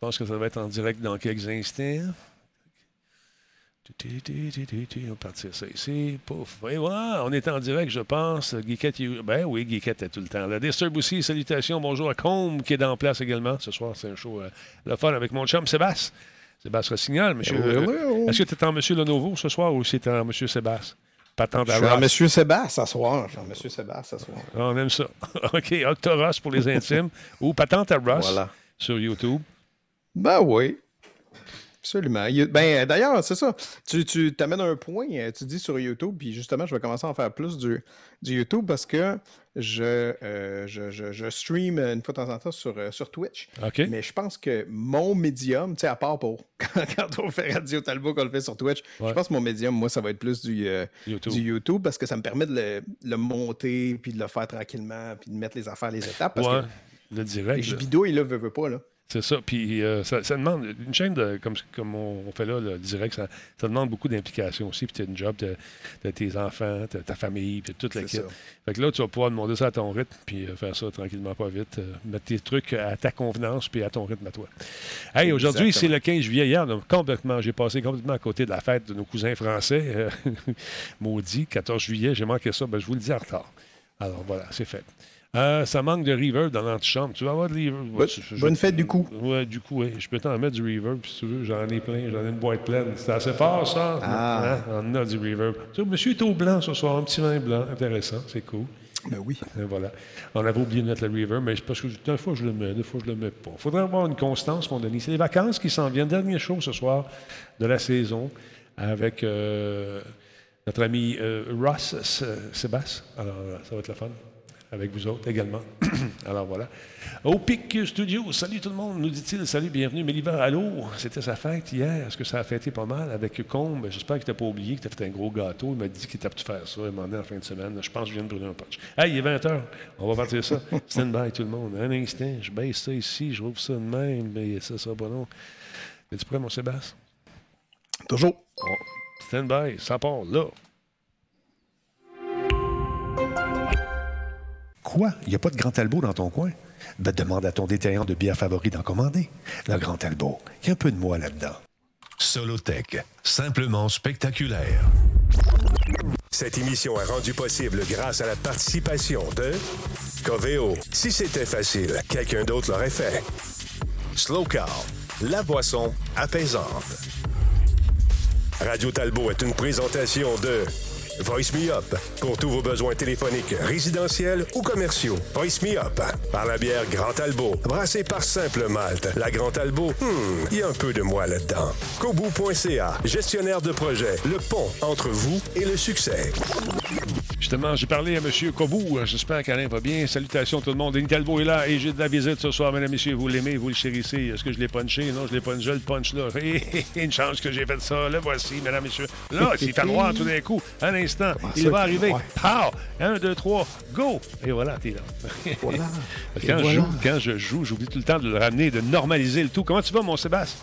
pense que ça va être en direct dans quelques instants. On va partir ça ici. Pouf. Et voilà, on est en direct, je pense. Geekette, ben oui, Geekette est tout le temps là. Disturb aussi, salutations. Bonjour à Combe qui est en place également. Ce soir, c'est un show euh, le fun avec mon chum Sébastien. Sébastien Rossignol, monsieur. Euh, est-ce que tu es en Monsieur Lenovo ce soir ou c'est en Monsieur Sébastien? Je suis en Monsieur Sébastien ce soir. Je suis en Monsieur Sébastien ce soir. On aime ça. OK, Octoros pour les intimes ou Patente à Ross sur YouTube. Ben oui. Absolument. Ben, D'ailleurs, c'est ça. Tu, tu t'amènes un point, euh, tu dis sur YouTube, puis justement, je vais commencer à en faire plus du, du YouTube parce que je, euh, je, je, stream une fois de temps en temps sur, euh, sur Twitch. Mais je pense que mon médium, tu sais, à part pour quand, on fait Radio Talbot, qu'on le fait sur Twitch, je pense que mon médium, moi, ça va être plus du, YouTube. du YouTube parce que ça me permet de le, monter, puis de le faire tranquillement, puis de mettre les affaires, les étapes. Parce que le direct. Je bidouille, là, veux, veux pas, là. C'est ça. Puis euh, ça, demande une chaîne de, comme, comme on fait là, le direct, ça, ça demande beaucoup d'implication aussi. Puis tu as une job de, tes enfants, de ta famille, puis toute l'équipe. Fait que là, tu vas pouvoir demander ça à ton rythme, puis euh, faire ça tranquillement, pas vite. Euh, mettre tes trucs à ta convenance, puis à ton rythme à toi. Hey, aujourd'hui, c'est le 15 juillet. Hier, donc, complètement, j'ai passé complètement à côté de la fête de nos cousins français. maudit, 14 juillet, j'ai manqué ça. Ben, je vous le dis en retard. Alors voilà, c'est fait. Euh, ça manque de reverb dans l'antichambre. Tu vas avoir de reverb. bonne fête du coup. Ouais, du coup, oui. Je peux t'en mettre du reverb si tu veux. J'en ai plein. J'en ai une boîte pleine. C'est assez fort, ça. Ah. Hein? On a du reverb. Tu monsieur est au blanc ce soir. Un petit vin blanc. Intéressant. C'est cool. Ben oui. Et voilà. On avait oublié de mettre le reverb, mais parce que des fois je le mets, des fois je le mets pas. Il faudrait avoir une constance, mon Denis. C'est les vacances qui s'en viennent. Dernier show ce soir de la saison avec euh, notre ami euh, Ross Sébastien. Alors, ça va être le fun avec vous autres également. Alors voilà. Au Pic Studio, salut tout le monde, nous dit-il. Salut, bienvenue. Méliva, allô, c'était sa fête hier. Est-ce que ça a fêté pas mal avec Combe? J'espère qu'il t'a pas oublié, que tu fait un gros gâteau. Il m'a dit qu'il t'a pu faire ça. Il m'a en fin de semaine. Je pense que je viens de brûler un punch. Hey, il est 20h. On va partir ça. Stand by tout le monde. Un instant, je baisse ça ici, je rouvre ça de même, mais ça sera pas long. Es-tu prêt, mon Sébastien? Toujours. stand by, ça part là. Quoi? Il n'y a pas de Grand Talbot dans ton coin? Ben, demande à ton détaillant de bière favori d'en commander. Le Grand Talbot. Il y a un peu de moi là-dedans. Solotech. Simplement spectaculaire. Cette émission est rendue possible grâce à la participation de Coveo. Si c'était facile, quelqu'un d'autre l'aurait fait. Slow Car. La boisson apaisante. Radio Talbot est une présentation de Voice Me Up. Pour tous vos besoins téléphoniques, résidentiels ou commerciaux. Voice Me Up. Par la bière Grand Albo. Brassée par Simple Malte. La Grand Albo, hmm, il y a un peu de moi là-dedans. Kobu.ca. Gestionnaire de projet. Le pont entre vous et le succès. Justement, j'ai parlé à M. Kobou. J'espère qu'Alain va bien. Salutations tout le monde. Denis Talbot est là et j'ai de la visite ce soir, mesdames et messieurs. Vous l'aimez, vous le chérissez. Est-ce que je l'ai punché? Non, je l'ai punché. Je le punch là. une chance que j'ai fait ça. Le voici, mesdames et messieurs. Là, s'il fait noir tout d'un coup, un instant, il va arriver. Pow! Un, deux, trois, go! Et voilà, t'es là. Voilà. quand, Je joue, quand je joue, j'oublie tout le temps de le ramener, de normaliser le tout. Comment tu vas, mon Sébastien?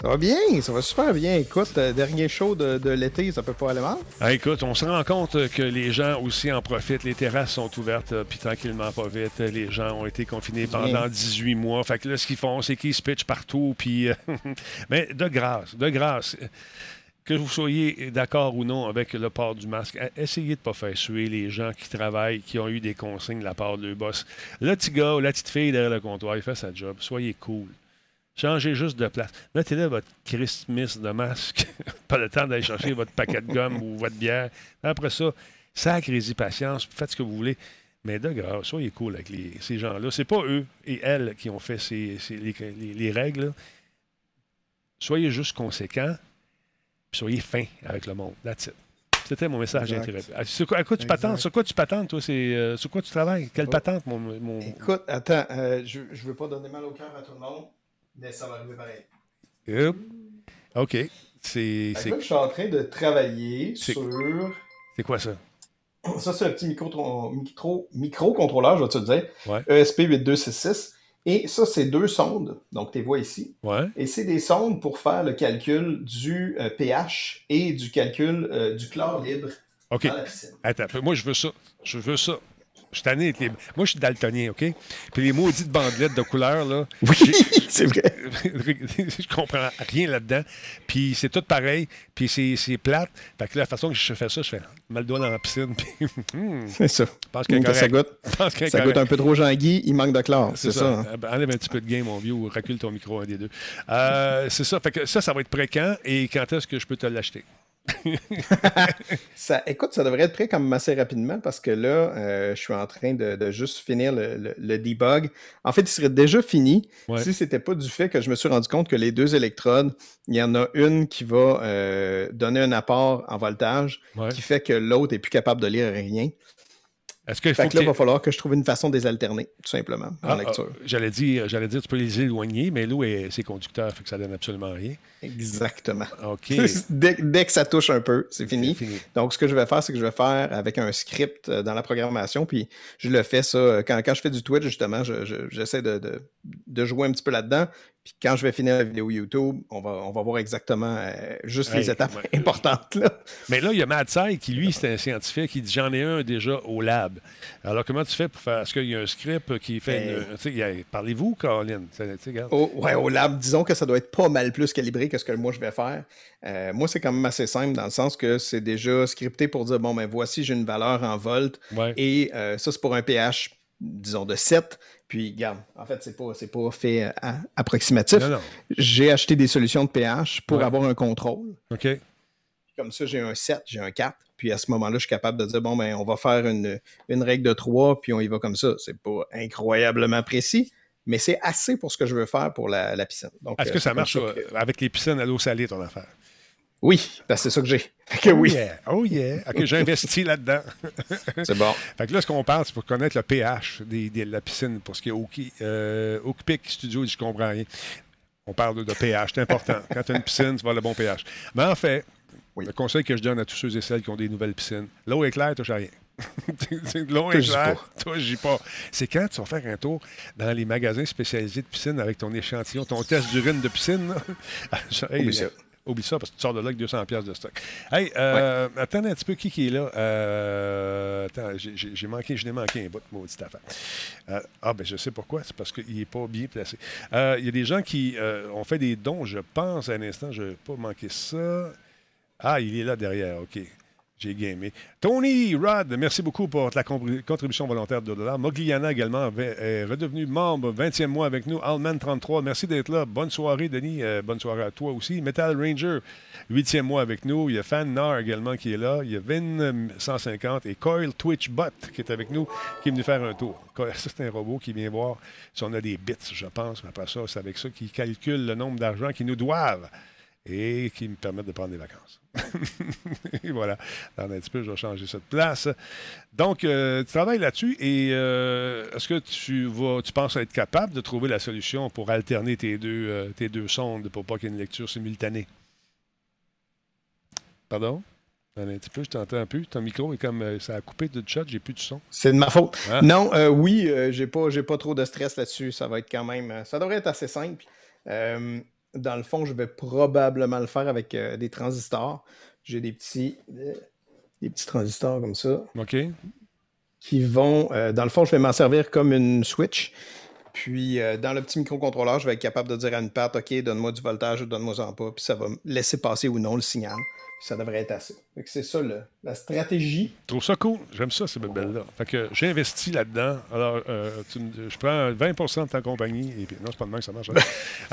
Ça va bien, ça va super bien. Écoute, euh, dernier show de, l'été, ça peut pas aller mal. Ah, écoute, on se rend compte que les gens aussi en profitent. Les terrasses sont ouvertes, euh, puis tranquillement, pas vite. Les gens ont été confinés pendant 18 mois. Fait que là, ce qu'ils font, c'est qu'ils se pitchent partout. Puis, euh, mais de grâce, de grâce que vous soyez d'accord ou non avec le port du masque, essayez de ne pas faire suer les gens qui travaillent, qui ont eu des consignes de la part de leur boss. Le petit gars ou la petite fille derrière le comptoir, il fait sa job. Soyez cool. Changez juste de place. Mettez là votre Christmas de masque. pas le temps d'aller chercher votre paquet de gomme ou votre bière. Après ça, sacrez-y patience. Faites ce que vous voulez. Mais de grâce, soyez cool avec ces gens-là. C'est pas eux et elles qui ont fait les, règles. Soyez juste conséquents. Soyez fin avec le monde. That's it. C'était mon message. Ah, sur quoi, tu patentes? Sur quoi tu patentes, toi? C'est, euh, sur quoi tu travailles? Quelle oh. patente, mon, Écoute, attends, euh, je ne veux pas donner mal au cœur à tout le monde mais ça va arriver pareil. OK. C'est, je suis en train de travailler sur. C'est quoi ça? Ça, c'est un petit micro, micro, micro-contrôleur, je vais te le dire. ESP8266. Et ça, c'est deux sondes. Donc, tu les vois ici. Ouais. Et c'est des sondes pour faire le calcul du euh, pH et du calcul euh, du chlore libre OK. Attends, moi, je veux ça. Je veux ça. Je suis tanné avec les... Moi, je suis daltonien, OK? Puis les maudites bandelettes de couleur, là. Oui, c'est vrai. je comprends rien là-dedans. Puis c'est tout pareil. Puis c'est plate. Fait que la façon que je fais ça, je fais mal doigt dans la piscine. Hmm. c'est ça. Pense que ça goûte. ça goûte un peu trop Jean-Guy, il manque de chlore. C'est ça. Hein. Ben, enlève un petit peu de game, mon vieux, ou recule ton micro, un des deux. Euh, c'est ça. Fait que ça, ça va être prêt quand et quand est-ce que je peux te l'acheter? ça, écoute, ça devrait être prêt comme assez rapidement parce que là, euh, je suis en train de, juste finir le, debug. En fait, il serait déjà fini si ce n'était pas du fait que je me suis rendu compte que les deux électrodes, il y en a une qui va euh, donner un apport en voltage qui fait que l'autre n'est plus capable de lire rien. Est-ce que, là, il va falloir que je trouve une façon de les alterner, tout simplement, en ah, lecture. Ah, j'allais dire, j'allais dire, tu peux les éloigner, mais l'eau, c'est conducteur, fait que ça donne absolument rien. Exactement. OK. dès, que ça touche un peu, c'est fini. Donc, ce que je vais faire, c'est que je vais faire avec un script euh, dans la programmation, puis je le fais ça. Euh, quand, quand je fais du Twitch, justement, j'essaie de, de, jouer un petit peu là-dedans. Puis quand je vais finir la vidéo YouTube, on va, on va voir exactement euh, juste les étapes importantes. Là. Mais là, il y a Matt qui, lui, c'est un scientifique, qui dit J'en ai un déjà au lab. Alors, comment tu fais pour faire? Est-ce qu'il y a un script qui fait. Ben parlez-vous, Caroline au, Ouais, au lab, disons que ça doit être pas mal plus calibré que ce que moi je vais faire. Euh, moi, c'est quand même assez simple dans le sens que c'est déjà scripté pour dire bon, ben voici, j'ai une valeur en volts et euh, ça, c'est pour un pH, disons, de 7. Puis, regarde, en fait, c'est pas, pas fait euh, approximatif. J'ai acheté des solutions de pH pour avoir un contrôle. OK. Comme ça, j'ai un 7, j'ai un 4. Puis à ce moment-là, je suis capable de dire bon, ben, on va faire une, une règle de 3, puis on y va comme ça. C'est pas incroyablement précis, mais c'est assez pour ce que je veux faire pour la, piscine. Est-ce que euh, ça marche avec les piscines à l'eau salée, ton affaire? Oui, c'est ça que j'ai. Que oh oui. Yeah. Oh yeah. OK, j'ai investi là-dedans. c'est bon. Fait que là, ce qu'on parle, c'est pour connaître le pH de la piscine, pour ce qui est Oki, euh, Studio, je comprends rien. On parle de, pH, c'est important. Quand tu as une piscine, tu vas le bon pH. Mais en fait, le conseil que je donne à tous ceux et celles qui ont des nouvelles piscines, l'eau est claire, touche à rien. L'eau est claire, toi, j'y pas. C'est quand tu vas faire un tour dans les magasins spécialisés de piscine avec ton échantillon, ton test d'urine de piscine. Ça. Oublie ça parce que tu sors de là avec 200 pièces de stock. Hey, euh, attends un petit peu qui, qui est là? Euh, attends, j'ai manqué, je n'ai manqué un bout, maudite affaire. Euh, ah, ben je sais pourquoi. C'est parce qu'il n'est pas bien placé. Il y a des gens qui ont fait des dons, je pense, à un instant. Je n'ai pas manqué ça. Ah, il est là derrière, OK. J'ai gamé. Tony Rod, merci beaucoup pour ta contribution volontaire de dollars. Mogliana également est redevenu membre 20e mois avec nous. Alman 33, merci d'être là. Bonne soirée, Denis. Euh, bonne soirée à toi aussi. Metal Ranger, 8e mois avec nous. Il y a Fan Nar également qui est là. Il y a Vin 150 et Coil Twitch Bot qui est avec nous, qui est venu faire un tour. C'est un robot qui vient voir si on a des bits, je pense. Après ça, c'est avec ça qu'il calcule le nombre d'argent qu'ils nous doivent et qui me permettent de prendre des vacances. et voilà. Dans un petit peu, je vais changer cette place. Donc, euh, tu travailles là-dessus et euh, est-ce que tu vas, tu penses être capable de trouver la solution pour alterner tes deux, euh, tes deux sondes pour pas qu'il y ait une lecture simultanée? Pardon? Un petit peu, je t'entends un peu. Ton micro est comme ça a coupé de chat, j'ai plus de son. C'est de ma faute. Hein? Non, oui, j'ai pas, j'ai pas trop de stress là-dessus. Ça va être quand même. Ça devrait être assez simple dans le fond, je vais probablement le faire avec euh, des transistors. J'ai des petits, euh, des petits transistors comme ça. OK. Qui vont, euh, dans le fond, je vais m'en servir comme une switch. Puis, dans le petit microcontrôleur, je vais être capable de dire à une patte, OK, donne-moi du voltage ou donne-moi en pas. Puis, ça va laisser passer ou non le signal ça devrait être assez. C'est ça la stratégie. Je trouve ça cool. J'aime ça, ces belles-là. Fait que j'ai investi là-dedans. Alors, euh, je prends 20% de ta compagnie. Et puis, non, c'est pas de que ça marche. Hein.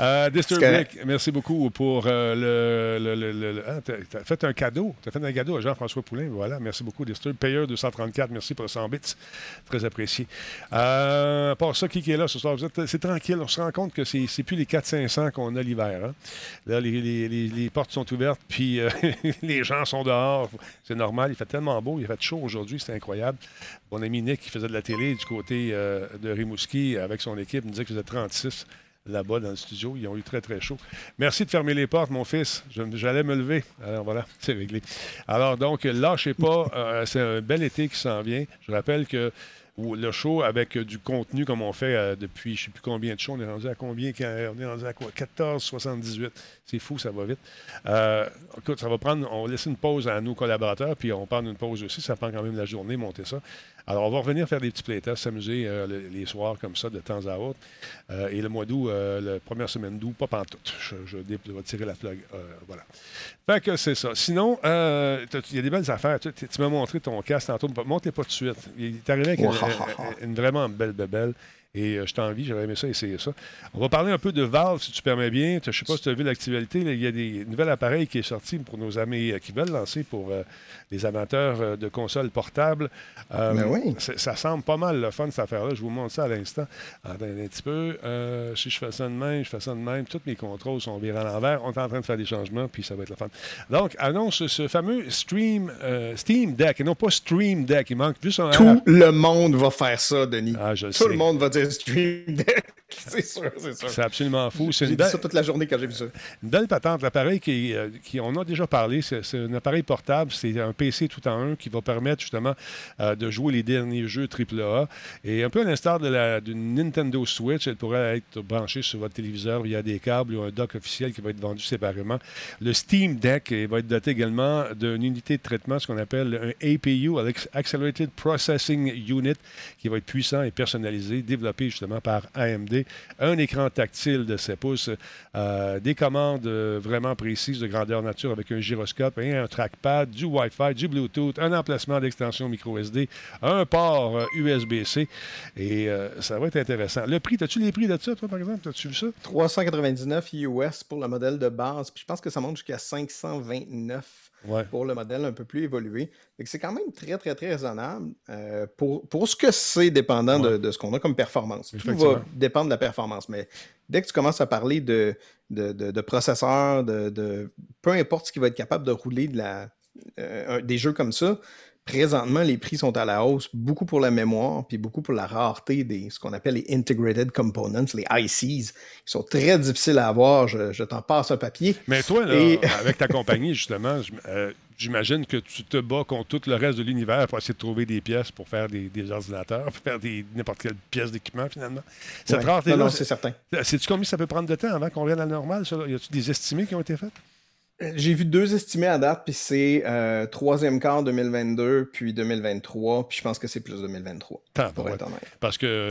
euh, merci beaucoup pour euh, le. le, ah, as, fait un cadeau. Tu as fait un cadeau à Jean-François Poulain. Voilà. Merci beaucoup, Disturb. Payeur 234. Merci pour 100 bits. Très apprécié. Euh, ça, qui est là ce soir? C'est tranquille. On se rend compte que c'est plus les 400-500 qu'on a l'hiver. Hein. Là, les, les, les, portes sont ouvertes. Puis. Les gens sont dehors. C'est normal. Il fait tellement beau. Il fait chaud aujourd'hui. C'est incroyable. Mon ami Nick, qui faisait de la télé du côté euh, de Rimouski avec son équipe, me disait qu'il faisait 36 là-bas dans le studio. Ils ont eu très, très chaud. Merci de fermer les portes, mon fils. J'allais me lever. Alors voilà, c'est réglé. Alors donc, lâchez pas. Euh, c'est un bel été qui s'en vient. Je rappelle que le show avec euh, du contenu comme on fait euh, depuis je ne sais plus combien de shows. On est rendu à combien? On est rendu à quoi? 14,78. C'est fou, ça va vite. Euh, écoute, ça va prendre. On va laisser une pause à nos collaborateurs, puis on prend une pause aussi. Ça prend quand même la journée, monter ça. Alors, on va revenir faire des petits playtests, s'amuser euh, les soirs comme ça, de temps à autre. Euh, et le mois d'août, la première semaine d'août, pas pantoute. Je, je, vais tirer la flag. voilà. Fait que c'est ça. Sinon, il y a des belles affaires. Tu, m'as montré ton casque tantôt. Montez pas tout de suite. Il est arrivé avec une, vraiment belle belle. Et euh, je t'envie, j'aurais aimé ça, essayer ça. On va parler un peu de Valve, si tu permets bien. Je ne sais pas si tu as vu l'actualité. Il y a des nouveaux appareils qui sont sortis pour nos amis euh, qui veulent lancer pour euh, les amateurs de consoles portables. Ben oui. Ça semble pas mal le fun, cette affaire-là. Je vous montre ça à l'instant. Attendez un petit peu. si je fais ça de même, je fais ça de même. Tous mes contrôles sont virés à l'envers. On est en train de faire des changements, puis ça va être le fun. Donc, annonce ce fameux Stream, Steam Deck, et non pas Stream Deck. Il manque juste un Tout le monde va faire ça, Denis. Ah, Tout le monde va dire Stream Deck. c'est sûr, c'est sûr. C'est absolument fou. J'ai dit ça toute la journée quand j'ai vu ça. Une belle patente. L'appareil qui, euh, qui, on a déjà parlé, c'est un appareil portable. C'est un PC tout en un qui va permettre justement euh, de jouer les derniers jeux AAA. Et un peu à l'instar d'une Nintendo Switch, elle pourrait être branchée sur votre téléviseur via des câbles ou un dock officiel qui va être vendu séparément. Le Steam Deck va être doté également d'une unité de traitement, ce qu'on appelle un APU, Accelerated Processing Unit, qui va être puissant et personnalisé, développé justement par AMD. Un écran tactile de 7 pouces, euh, des commandes euh, vraiment précises de grandeur nature avec un gyroscope et un trackpad, du Wi-Fi, du Bluetooth, un emplacement d'extension micro SD, un port USB-C. Euh, et ça va être intéressant. Le prix, as-tu les prix de ça, toi, par exemple? As-tu vu ça? 399 US pour le modèle de base. Puis je pense que ça monte jusqu'à 529 pour le modèle un peu plus évolué. C'est quand même très, très, très raisonnable euh, pour, pour, ce que c'est dépendant de, ce qu'on a comme performance. Tout va dépendre de la performance. Mais dès que tu commences à parler de, de, de processeur, de, peu importe ce qui va être capable de rouler de la, euh, des jeux comme ça, présentement, les prix sont à la hausse, beaucoup pour la mémoire, puis beaucoup pour la rareté des ce qu'on appelle les integrated components, les ICs, qui sont très difficiles à avoir. Je, t'en passe un papier. Mais toi, avec ta compagnie, justement, euh, j'imagine que tu te bats contre tout le reste de l'univers pour essayer de trouver des pièces pour faire des, ordinateurs, pour faire n'importe quelle pièce d'équipement, finalement. Cette rareté-là. Non, c'est certain. Sais-tu combien ça peut prendre de temps avant qu'on revienne à la normale? Y a-t-il des estimés qui ont été faits? J'ai vu deux estimés à date, puis c'est euh, troisième quart 2022, puis 2023, puis je pense que c'est plus 2023. pour être honnête. Parce que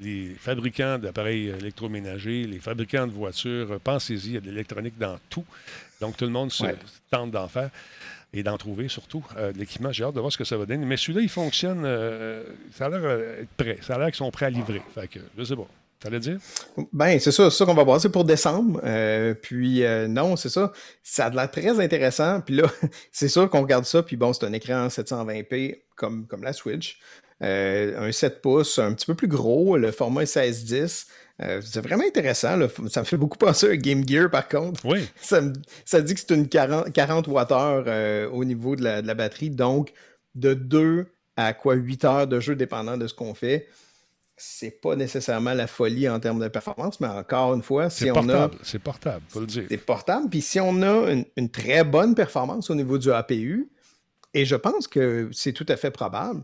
les, fabricants d'appareils électroménagers, les fabricants de voitures, pensez-y, il y a de l'électronique dans tout. Donc tout le monde se tente d'en faire et d'en trouver surtout euh, de l'équipement. J'ai hâte de voir ce que ça va donner. Mais celui-là, il fonctionne, euh, ça a l'air d'être prêt. Ça a l'air qu'ils sont prêts à livrer. Fait que, je sais pas. T'allais dire? Ben, c'est ça, c'est ça qu'on va voir. C'est pour décembre. Euh, puis, euh, non, c'est ça. Ça a l'air très intéressant. Puis là, c'est sûr qu'on regarde ça. Puis bon, c'est un écran 720p comme, comme la Switch. Euh, un 7 pouces, un petit peu plus gros. Le format est 16-10. c'est vraiment intéressant. Ça me fait beaucoup penser à Game Gear, par contre. Oui. Ça, ça dit que c'est une 40, 40 Wh au niveau de la, de la batterie. Donc, de 2 à quoi 8 heures de jeu, dépendant de ce qu'on fait c'est pas nécessairement la folie en termes de performance, mais encore une fois, si on a. C'est portable, faut le dire. C'est portable. Puis si on a une, très bonne performance au niveau du APU, et je pense que c'est tout à fait probable,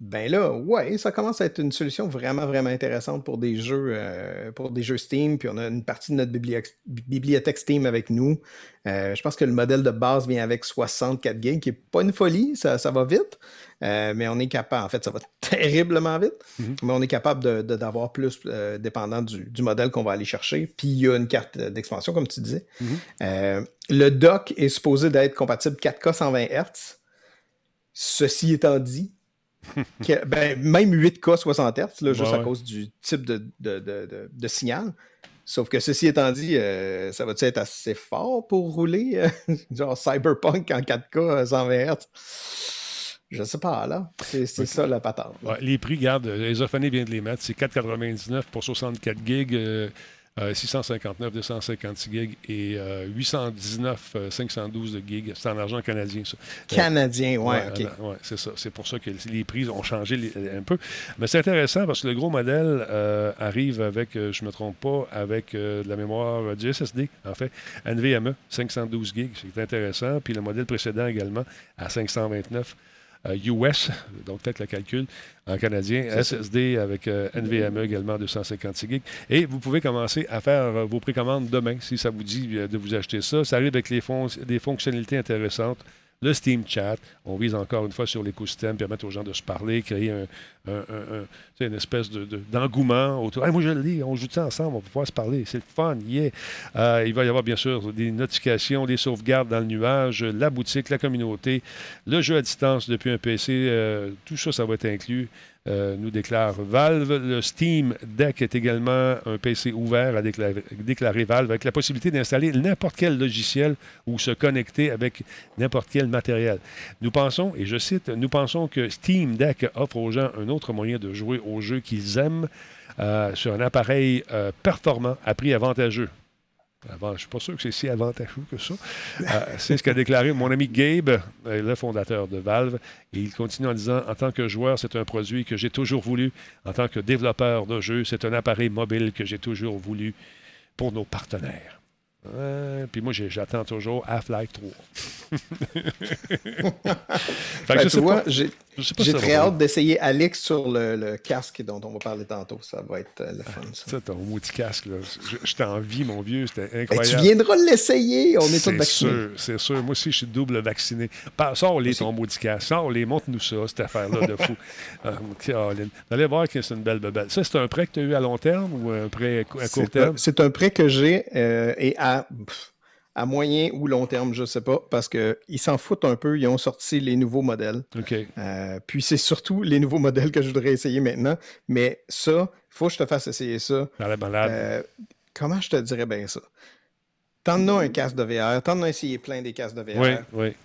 ben là, ouais, ça commence à être une solution vraiment, vraiment intéressante pour des jeux, euh, pour des jeux Steam. Puis on a une partie de notre bibliothèque Steam avec nous. Euh, je pense que le modèle de base vient avec 64 gigs, qui n'est pas une folie, ça, ça va vite. Euh, mais on est capable, en fait, ça va terriblement vite, mhm. mais on est capable d'avoir plus dépendant du, modèle qu'on va aller chercher. Puis il y a une carte d'expansion, comme tu disais. Mhm. le dock est supposé d'être compatible 4K 120 Hz. Ceci étant dit, ben, même 8K 60 Hz, juste à cause du type de, signal. Sauf que ceci étant dit, euh, ça va être assez fort pour rouler, euh, genre Cyberpunk en 4K 120 Hz? Je sais pas, là. C'est ça la patente. les prix, regarde, Esophony vient de les mettre. C'est 4,99 pour 64 gigs. Euh, 659 euh, 256 gigs et 819 euh, 512 euh, gigs. C'est en argent canadien, ça. Canadien, ouais, OK. c'est ça. C'est pour ça que les prix ont changé un peu. Mais c'est intéressant parce que le gros modèle arrive avec, je ne me trompe pas, avec de la mémoire du SSD, en fait, NVMe, 512 gigs. C'est intéressant. Puis le modèle précédent également à 529 US, donc faites le calcul, en canadien, SSD avec euh, NVMe également 256 gigs. Et vous pouvez commencer à faire euh, vos précommandes demain si ça vous dit euh, de vous acheter ça. Ça arrive avec les des fonctionnalités intéressantes le Steam Chat. On vise encore une fois sur l'écosystème, permettre aux gens de se parler, créer un, une espèce d'engouement de, autour. moi, je le dis, on joue ça ensemble, on va pouvoir se parler. C'est le fun, yeah. Euh, il va y avoir bien sûr des notifications, des sauvegardes dans le nuage, la boutique, la communauté, le jeu à distance depuis un PC. Euh, tout ça, ça va être inclus. Euh, nous déclare Valve. Le Steam Deck est également un PC ouvert à déclarer, Valve avec la possibilité d'installer n'importe quel logiciel ou se connecter avec n'importe quel matériel. Nous pensons, et je cite, nous pensons que Steam Deck offre aux gens un autre moyen de jouer aux jeux qu'ils aiment euh, sur un appareil euh, performant à prix avantageux. Je ne suis pas sûr que c'est si avantageux que ça. Euh, c'est ce qu'a déclaré mon ami Gabe, euh, le fondateur de Valve. Et il continue en disant En tant que joueur, c'est un produit que j'ai toujours voulu. En tant que développeur de jeux, c'est un appareil mobile que j'ai toujours voulu pour nos partenaires puis moi, j'attends toujours Half-Life 3. ben, tu vois, j'ai très hâte d'essayer Alex sur le, casque dont on va parler tantôt. Ça va être euh, le fun. Ça, ça ton maudit casque, là. Je, t'envie, mon vieux. C'était ben, incroyable. tu viendras l'essayer. On est, tous vaccinés. Sûr, c'est sûr. Moi aussi, je suis double vacciné. Sors-les, ton maudit casque. Sors-les, montre-nous ça, cette affaire-là de fou. euh, Vous allez voir que c'est une belle bebelle. Ça, c'est un prêt que tu as eu à long terme ou un prêt à court terme? C'est un prêt que j'ai euh, et à à, moyen ou long terme, je ne sais pas, parce qu'ils s'en foutent un peu. Ils ont sorti les nouveaux modèles. Euh, puis c'est surtout les nouveaux modèles que je voudrais essayer maintenant. Mais ça, il faut que je te fasse essayer ça. Euh, comment je te dirais bien ça? T'en as un casque de VR, t'en as essayé plein des casques de VR. Oui, oui.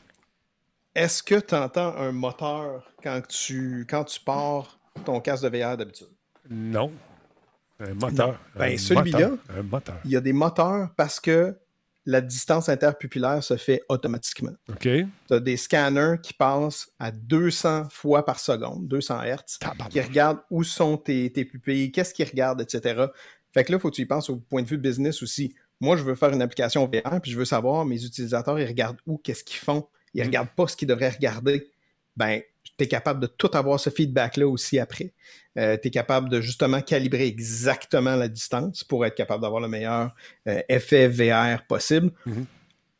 Est-ce que tu entends un moteur quand tu, quand tu pars ton casque de VR d'habitude? Non. Un moteur. Ben, celui-là, il y a des moteurs parce que la distance interpupillaire se fait automatiquement. OK. Tu as des scanners qui passent à 200 fois par seconde, 200 Hertz, qui regardent où sont tes, pupilles, qu'est-ce qu'ils regardent, etc. Fait que là, il faut que tu y penses au point de vue business aussi. Moi, je veux faire une application VR, puis je veux savoir mes utilisateurs, ils regardent où, qu'est-ce qu'ils font? Ils ne mm. regardent pas ce qu'ils devraient regarder. Ben, tu es capable de tout avoir ce feedback-là aussi après. Euh, tu es capable de justement calibrer exactement la distance pour être capable d'avoir le meilleur euh, effet VR possible. Mhm.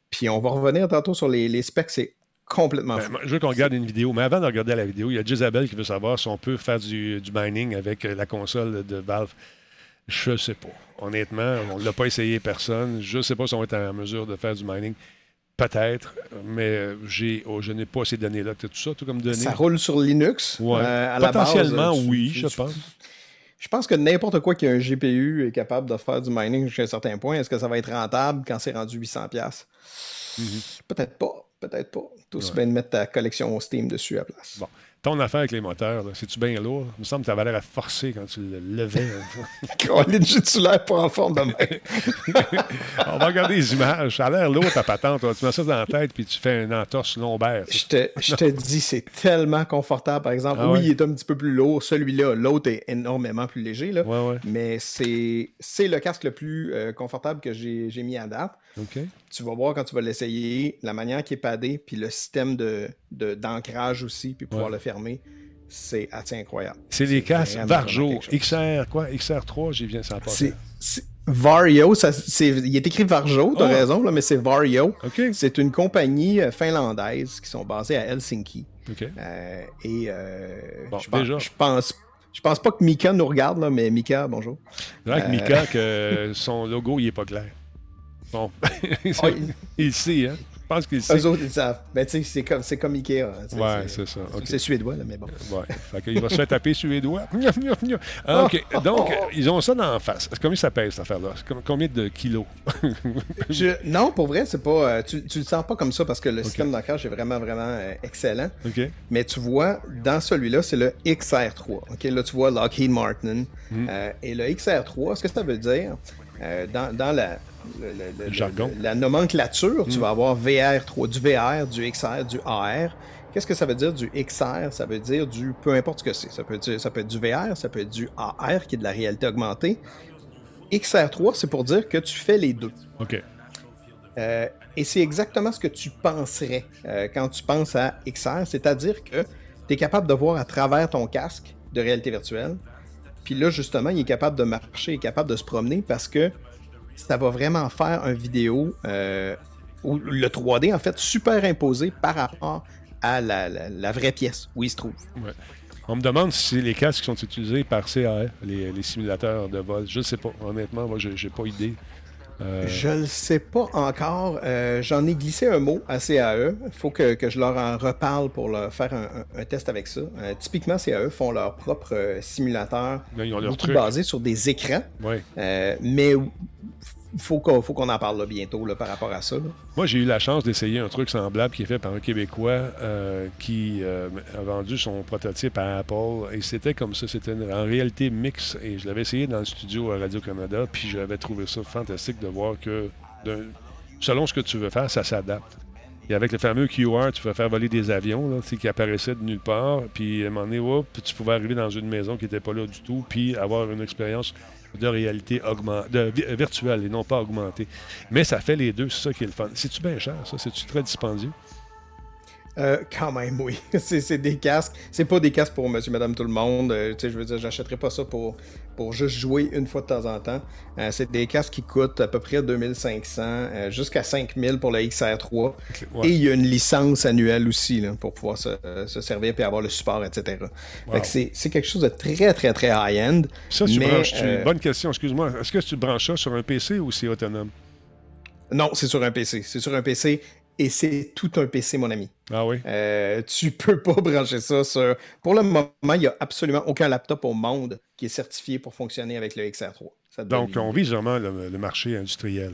Puis on va revenir tantôt sur les, specs, c'est complètement ben, Je veux qu'on regarde une vidéo, mais avant de regarder la vidéo, il y a Jezabel qui veut savoir si on peut faire du, du mining avec euh, la console de Valve. Je sais pas. Honnêtement, on ne l'a pas essayé personne. Je ne sais pas si on être en mesure de faire du mining. Peut-être, mais j'ai, oh, je n'ai pas ces données-là. Tu tout ça, tout comme données? Ça roule sur Linux. Ouais. Euh, Potentiellement, oui, je pense. Je pense que n'importe quoi qui a un GPU est capable de faire du mining jusqu'à un certain point. Est-ce que ça va être rentable quand c'est rendu 800$? Mm-hmm. Peut-être pas. Peut-être pas. Tout ouais. bien de mettre ta collection Steam dessus à place. Bon ton affaire avec les moteurs, c'est-tu bien lourd? Il me semble que tu avais l'air à forcer quand tu le levais. j'ai-tu l'air pas en forme de On va regarder les images. Ça a l'air lourd ta patente. Tu mets ça dans la tête puis tu fais un entorse lombaire. Je te, je te dis, c'est tellement confortable. Par exemple, ah oui, il est un petit peu plus lourd. Celui-là, l'autre est énormément plus léger. Là. Mais c'est, le casque le plus euh, confortable que j'ai, mis à date. Tu vas voir quand tu vas l'essayer, la manière qui est padée, puis le système de, d'ancrage aussi, puis pouvoir le C'est assez incroyable. C'est des casques Varjo. XR, quoi XR3, j'y viens sans passer. Vario, ça, il est écrit Varjo, tu as ah. raison, là, mais c'est Vario. C'est une compagnie euh, finlandaise qui sont basées à Helsinki. Euh, et euh, je, pense, je, pense, je pense pas que Mika nous regarde, là, mais Mika, bonjour. C'est vrai que Mika, que son logo, il est pas clair. Bon, ah, il sait, hein? Je pense qu'ils savent. Eux autres, ils savent. Ben, tu sais, c'est comme, c'est comme Ikea. Hein, ouais, c'est ça. C'est suédois, là, mais bon. Ouais. Fait qu'il va se faire taper suédois. ah, OK. Donc, ils ont ça dans la face. Combien ça pèse, cette affaire-là? Combien de kilos? Non, pour vrai, c'est pas. Euh, tu, tu le sens pas comme ça parce que le système d'ancrage est vraiment, vraiment euh, excellent. OK. Mais tu vois, dans celui-là, c'est le XR3. OK, là, tu vois Lockheed Martin. Hmm. Euh, et le XR3, ce que ça veut dire, dans, dans la la nomenclature, tu hmm. vas avoir VR3, du VR, du XR, du AR. Qu'est-ce que ça veut dire du XR? Ça veut dire du peu importe ce que c'est. Ça peut, ça peut être du VR, ça peut être du AR, qui est de la réalité augmentée. XR3, c'est pour dire que tu fais les deux. OK. Euh, et c'est exactement ce que tu penserais euh, quand tu penses à XR, c'est-à-dire que tu es capable de voir à travers ton casque de réalité virtuelle. Puis là, justement, il est capable de marcher, il est capable de se promener parce que ça va vraiment faire une vidéo euh, le 3D, en fait, superimposé par rapport à la, vraie pièce où il se trouve. On me demande si les casques sont utilisés par CAE, les, simulateurs de vol. Je ne sais pas. Honnêtement, moi, je n'ai pas idée. Euh, je ne le sais pas encore. Euh, j'en ai glissé un mot à CAE. Il faut que, je leur en reparle pour leur faire un, test avec ça. Euh, typiquement, CAE font leur propre simulateur beaucoup basé sur des écrans. mais faut qu'on faut qu'on en parle là, bientôt par rapport à ça. Moi, j'ai eu la chance d'essayer un truc semblable qui est fait par un Québécois euh, qui euh, a vendu son prototype à Apple. Et c'était comme ça. C'était en réalité mix. Et je l'avais essayé dans le studio à Radio-Canada. Puis j'avais trouvé ça fantastique de voir que selon ce que tu veux faire, ça s'adapte. Et avec le fameux QR, tu pouvais faire voler des avions là, qui apparaissaient de nulle part. Puis à un moment donné, tu pouvais arriver dans une maison qui n'était pas là du tout, puis avoir une expérience de réalité de, virtuelle et non pas augmentée. Mais ça fait les deux, c'est ça qui est le fun. C'est-tu bien cher, ça? C'est-tu très dispendieux? Euh, quand même, oui. c'est des casques. C'est pas des casques pour monsieur, madame, tout le monde. Euh, je veux dire, j'achèterais pas ça pour, pour juste jouer une fois de temps en temps. Euh, c'est des casques qui coûtent à peu près 2500 jusqu'à 5000 pour le XR3. Et il y a une licence annuelle aussi là, pour pouvoir se, servir et avoir le support, etc. C'est quelque chose de très, très, très high-end. Ça, tu branches. Une bonne question, excuse-moi. Est-ce que tu branches ça sur un PC ou c'est autonome? Non, c'est sur un PC. C'est sur un PC et c'est tout un PC, mon ami. Ah oui? Euh, tu peux pas brancher ça sur... Pour le moment, il n'y a absolument aucun laptop au monde qui est certifié pour fonctionner avec le XR3. Donc, on vise vraiment le, marché industriel.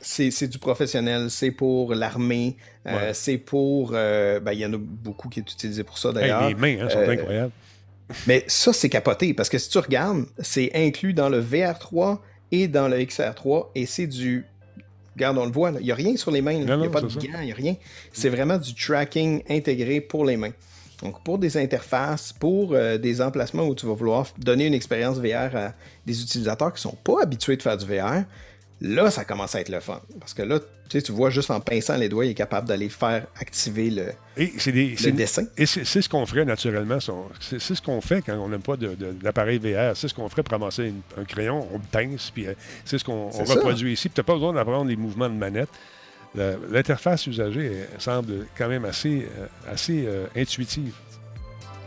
C'est du professionnel, c'est pour l'armée, euh, c'est pour... Euh, ben, il y en a beaucoup qui est utilisé pour ça, d'ailleurs. les mains hein, sont incroyables. Mais ça, c'est capoté, parce que si tu regardes, c'est inclus dans le VR3 et dans le XR3, et c'est du Regarde, on le voit, il n'y a rien sur les mains, il n'y a pas de gants, il n'y a rien. C'est vraiment du tracking intégré pour les mains. Donc, pour des interfaces, pour euh, des emplacements où tu vas vouloir donner une expérience VR à des utilisateurs qui ne sont pas habitués de faire du VR, là, ça commence à être le fun. Parce que là, tu, sais, tu vois juste en pinçant les doigts, il est capable d'aller faire activer le, dessin. Et c'est ce qu'on ferait naturellement. C'est ce qu'on fait quand on n'aime pas d'appareil VR. C'est ce qu'on ferait pour ramasser un crayon, on le pince, puis euh, c'est ce qu'on reproduit ici. Tu n'as pas besoin d'apprendre les mouvements de manette. L'interface usagée semble quand même assez, euh, assez euh, intuitive.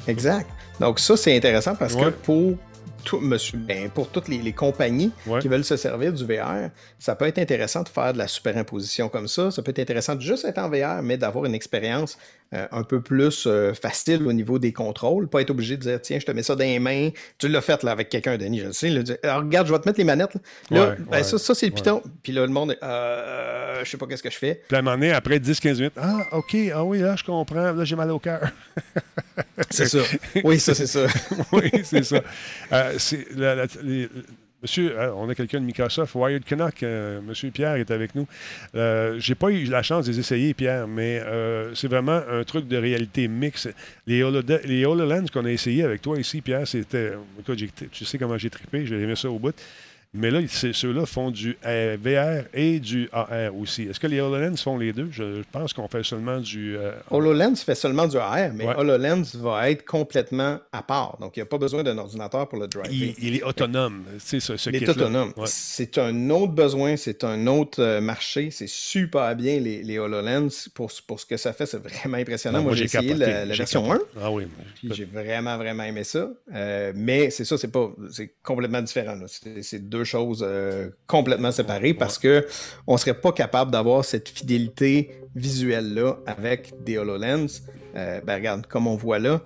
Exact. Donc ça, c'est intéressant parce que pour monsieur, ben, pour toutes les, compagnies qui veulent se servir du VR, ça peut être intéressant de faire de la superimposition comme ça. Ça peut être intéressant de juste être en VR, mais d'avoir une expérience euh, un peu plus euh, facile au niveau des contrôles. Pas être obligé de dire, tiens, je te mets ça dans les mains. Tu l'as fait là, avec quelqu'un, Denis, je le sais. Alors, regarde, je vais te mettre les manettes. Là, ben, ça, ça c'est le Python. Puis là, le monde, euh, je sais pas qu'est-ce que je fais. Puis à un moment donné, après 10-15 minutes, ah, OK, ah oui, là, je comprends. Là, j'ai mal au cœur. c'est ça. Oui, ça, c'est ça. oui, c'est ça. c'est, Monsieur, hein, on a quelqu'un de Microsoft, Wired Canuck, euh, Monsieur Pierre est avec nous. Euh, j'ai pas eu la chance de les essayer, Pierre, mais euh, c'est vraiment un truc de réalité mixte. Les, HoloLens qu'on a essayé avec toi ici, Pierre, c'était. Tu sais comment j'ai trippé, j'ai aimé ça au bout. Mais là, ceux-là font du euh, VR et du AR aussi. Est-ce que les HoloLens font les deux? Je, pense qu'on fait seulement du... Euh, HoloLens fait seulement du AR, mais HoloLens va être complètement à part. Donc, il n'y a pas besoin d'un ordinateur pour le driver. Il, est autonome. C'est ce, il est autonome. C'est un autre besoin, c'est un autre euh, marché. C'est super bien, les, les, HoloLens. Pour, pour ce que ça fait, c'est vraiment impressionnant. moi, j'ai essayé la, version 1. Ah oui. j'ai vraiment, vraiment aimé ça. mais c'est ça, c'est pas... C'est complètement différent. C'est deux choses euh, complètement séparées parce que on serait pas capable d'avoir cette fidélité visuelle-là avec des HoloLens. Euh, ben regarde, comme on voit là.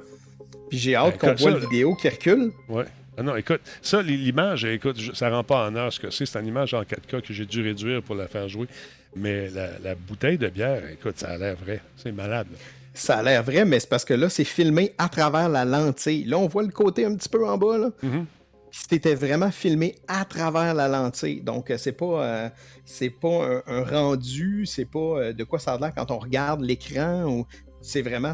Puis j'ai hâte ben, qu'on voit la vidéo qui recule. Ouais. Ah non, écoute, ça, l'image, écoute, ça rend pas en heure ce que c'est. C'est une image en 4K que j'ai dû réduire pour la faire jouer. Mais la, bouteille de bière, écoute, ça a l'air vrai. C'est malade. Ça a l'air vrai, mais c'est parce que là, c'est filmé à travers la lentille. Là, on voit le côté un petit peu en bas. Là. Mm-hmm c'était vraiment filmé à travers la lentille. Donc, euh, c'est pas, euh, c'est pas un, rendu, c'est pas euh, de quoi ça a l'air quand on regarde l'écran, ou c'est vraiment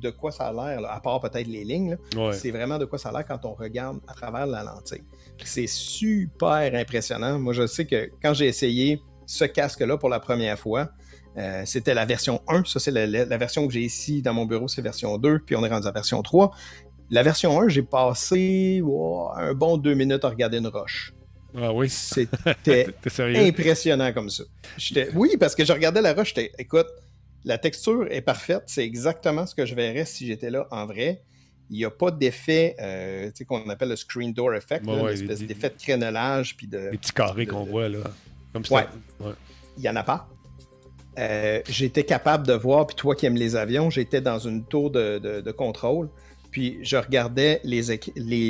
de quoi ça a l'air, à part peut-être les lignes. C'est vraiment de quoi ça a l'air quand on regarde à travers la lentille. C'est super impressionnant. Moi, je sais que quand j'ai essayé ce casque-là pour la première fois, c'était la version 1. Ça, c'est la, la, version que j'ai ici dans mon bureau, c'est version 2. Puis on est rendu à version 3. La version 1, j'ai passé un bon deux minutes à regarder une roche. Ah oui? C'était impressionnant comme ça. Oui, parce que je regardais la roche, j'étais, écoute, la texture est parfaite, c'est exactement ce que je verrais si j'étais là en vrai. Il n'y a pas d'effet euh, qu'on appelle le screen door effect, une espèce d'effet de crénelage. Puis de, les petits carrés qu'on voit là. Comme ça. Ouais. Il n'y en a pas. Euh, j'étais capable de voir, puis toi qui aimes les avions, j'étais dans une tour de, contrôle, puis je regardais les,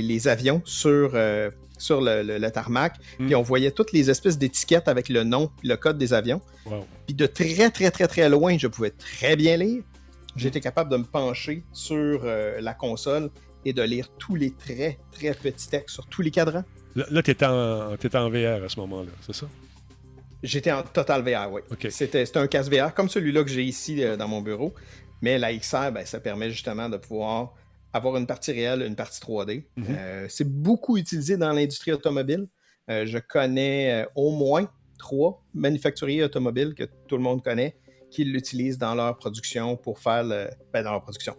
les, avions sur, euh, sur le, tarmac, hmm. puis on voyait toutes les espèces d'étiquettes avec le nom, le code des avions. Puis de très, très, très, très loin, je pouvais très bien lire. J'étais capable de me pencher sur euh, la console et de lire tous les très, très petits textes sur tous les cadrans. Là, tu étais, en VR à ce moment-là, c'est ça? J'étais en total VR, oui. C'était un casque VR comme celui-là que j'ai ici euh, dans mon bureau. Mais la XR, ben, ça permet justement de pouvoir avoir une partie réelle, une partie 3D. Mhm. Euh, c'est beaucoup utilisé dans l'industrie automobile. Euh, je connais au moins trois manufacturiers automobiles que tout le monde connaît qui l'utilisent dans leur production pour faire le. Ben, dans leur production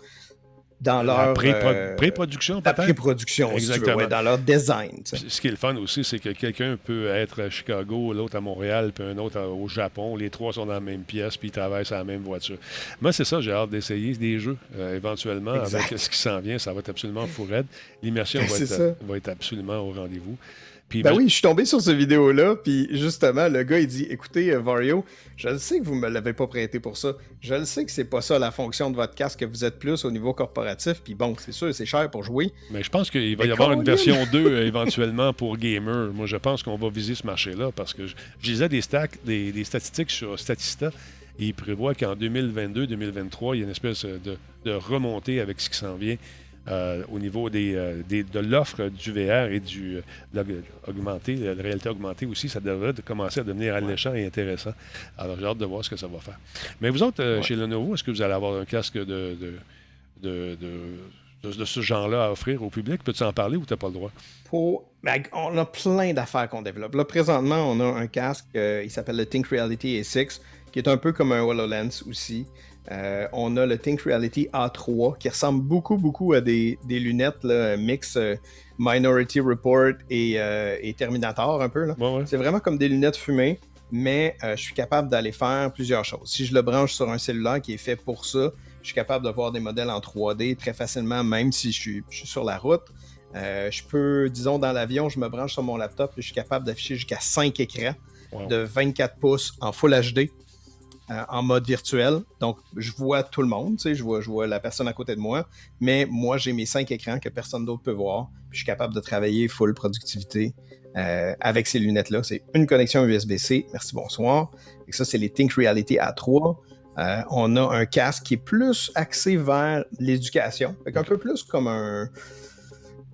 dans leur euh, pré-production, peut-être? Pré-production, Exactement. dans leur design. Ce qui est le fun aussi, c'est que quelqu'un peut être à Chicago, l'autre à Montréal, puis un autre au Japon. Les trois sont dans la même pièce, puis ils travaillent sur la même voiture. Moi, c'est ça, j'ai hâte d'essayer des jeux euh, éventuellement avec ce qui s'en vient. Ça va être absolument fou L'immersion va, va, être absolument au rendez-vous ben oui, je suis tombé sur cette vidéo-là, puis justement, le gars, il dit Écoutez, euh, Vario, je le sais que vous ne me l'avez pas prêté pour ça. Je le sais que c'est pas ça la fonction de votre casque, que vous êtes plus au niveau corporatif, puis bon, c'est sûr, c'est cher pour jouer. Mais je pense qu'il va y avoir une version 2 euh, éventuellement pour gamer. Moi, je pense qu'on va viser ce marché-là parce que je, lisais des, des, statistiques sur Statista. Et il prévoit qu'en 2022-2023, il y a une espèce de, de remontée avec ce qui s'en vient euh, au niveau euh, des, de l'offre du VR et du euh, augmenté, la réalité augmentée aussi, ça devrait commencer à devenir alléchant et intéressant. Alors, j'ai hâte de voir ce que ça va faire. Mais vous autres, chez Lenovo, est-ce que vous allez avoir un casque de, de, de, ce genre-là à offrir au public? Peux-tu en parler ou tu n'as pas le droit? Pour... Ben, on a plein d'affaires qu'on développe. Là, présentement, on a un casque, il s'appelle le Think Reality A6, qui est un peu comme un HoloLens aussi. Euh, on a le Think Reality A3 qui ressemble beaucoup, beaucoup à des, lunettes là, mix euh, Minority Report euh, et, Terminator un peu. C'est vraiment comme des lunettes fumées, mais je suis capable d'aller faire plusieurs choses. Si je le branche sur un cellulaire qui est fait pour ça, je suis capable de voir des modèles en 3D très facilement, même si je suis, sur la route. je peux, disons, dans l'avion, je me branche sur mon laptop et je suis capable d'afficher jusqu'à 5 écrans de 24 pouces en Full HD en mode virtuel. Donc, je vois tout le monde, tu sais, je vois, je vois la personne à côté de moi, mais moi, j'ai mes cinq écrans que personne d'autre peut voir. je suis capable de travailler full productivité euh, avec ces lunettes-là. C'est une connexion USB-C. Merci, bonsoir. Et ça, c'est les Think Reality A3. Euh, on a un casque qui est plus axé vers l'éducation, un peu plus comme un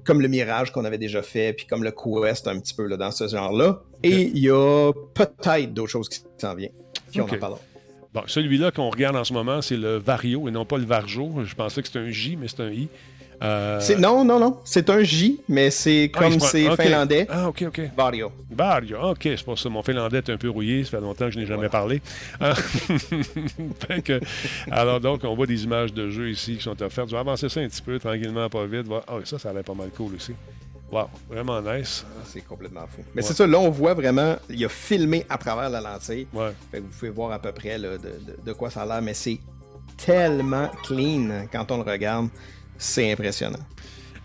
comme le Mirage qu'on avait déjà fait, puis comme le Quest un petit peu là, dans ce genre-là. Et il y a peut-être d'autres choses qui s'en viennent. Puis on en parlera. Bon, celui-là qu'on regarde en ce moment, c'est le Vario et non pas le Varjo. Je pensais que c'était un J, mais c'est un I. Euh... Non, non, non. C'est un J, mais c'est ah, comme c'est finlandais. Ah, ok, ok. Vario. Vario, ok. C'est pour ça. Mon finlandais est un peu rouillé. Ça fait longtemps que je n'ai jamais parlé. Ah. alors, donc, on voit des images de jeux ici qui sont offertes. Je vais avancer ça un petit peu, tranquillement, pas vite. Ah, ça, ça a l'air pas mal cool aussi. Wow, vraiment nice. Ah, c'est complètement fou. Mais c'est ça, là, on voit vraiment, il a filmé à travers la lentille. Ouais. vous pouvez voir à peu près de, de, quoi ça a l'air, mais c'est tellement clean quand on le regarde. C'est impressionnant.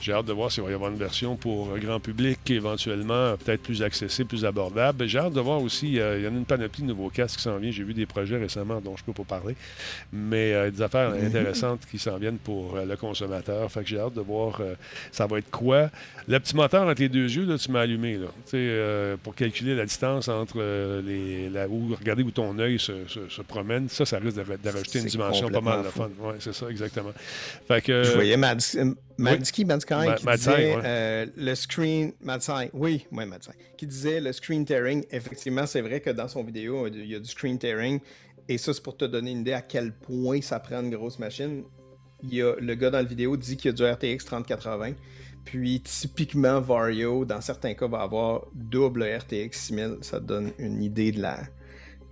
J'ai hâte de voir s'il va y avoir une version pour un grand public, éventuellement peut-être plus accessible, plus abordable. J'ai hâte de voir aussi, euh, il y en a une panoplie de nouveaux casques qui s'en viennent. J'ai vu des projets récemment dont je ne peux pas parler, mais euh, des affaires intéressantes qui s'en viennent pour euh, le consommateur. Fait que j'ai hâte de voir ça va être quoi. Le petit moteur entre les deux yeux, là, tu m'as allumé là, pour calculer la distance entre les, la, où, regarder où ton œil se, promène. Ça, ça risque de, rajouter une dimension pas mal de fun. Oui, c'est ça, exactement. Fait que, je voyais Mads, Qui disait euh, le screen... oui, oui, Qui disait le screen tearing. Effectivement, c'est vrai que dans son vidéo, il y a du screen tearing. Et ça, c'est pour te donner une idée à quel point ça prend une grosse machine. Il y a, le gars dans la vidéo dit qu'il y a du RTX 3080. Puis typiquement, Vario, dans certains cas, va avoir double RTX 6000. Ça te donne une idée de la,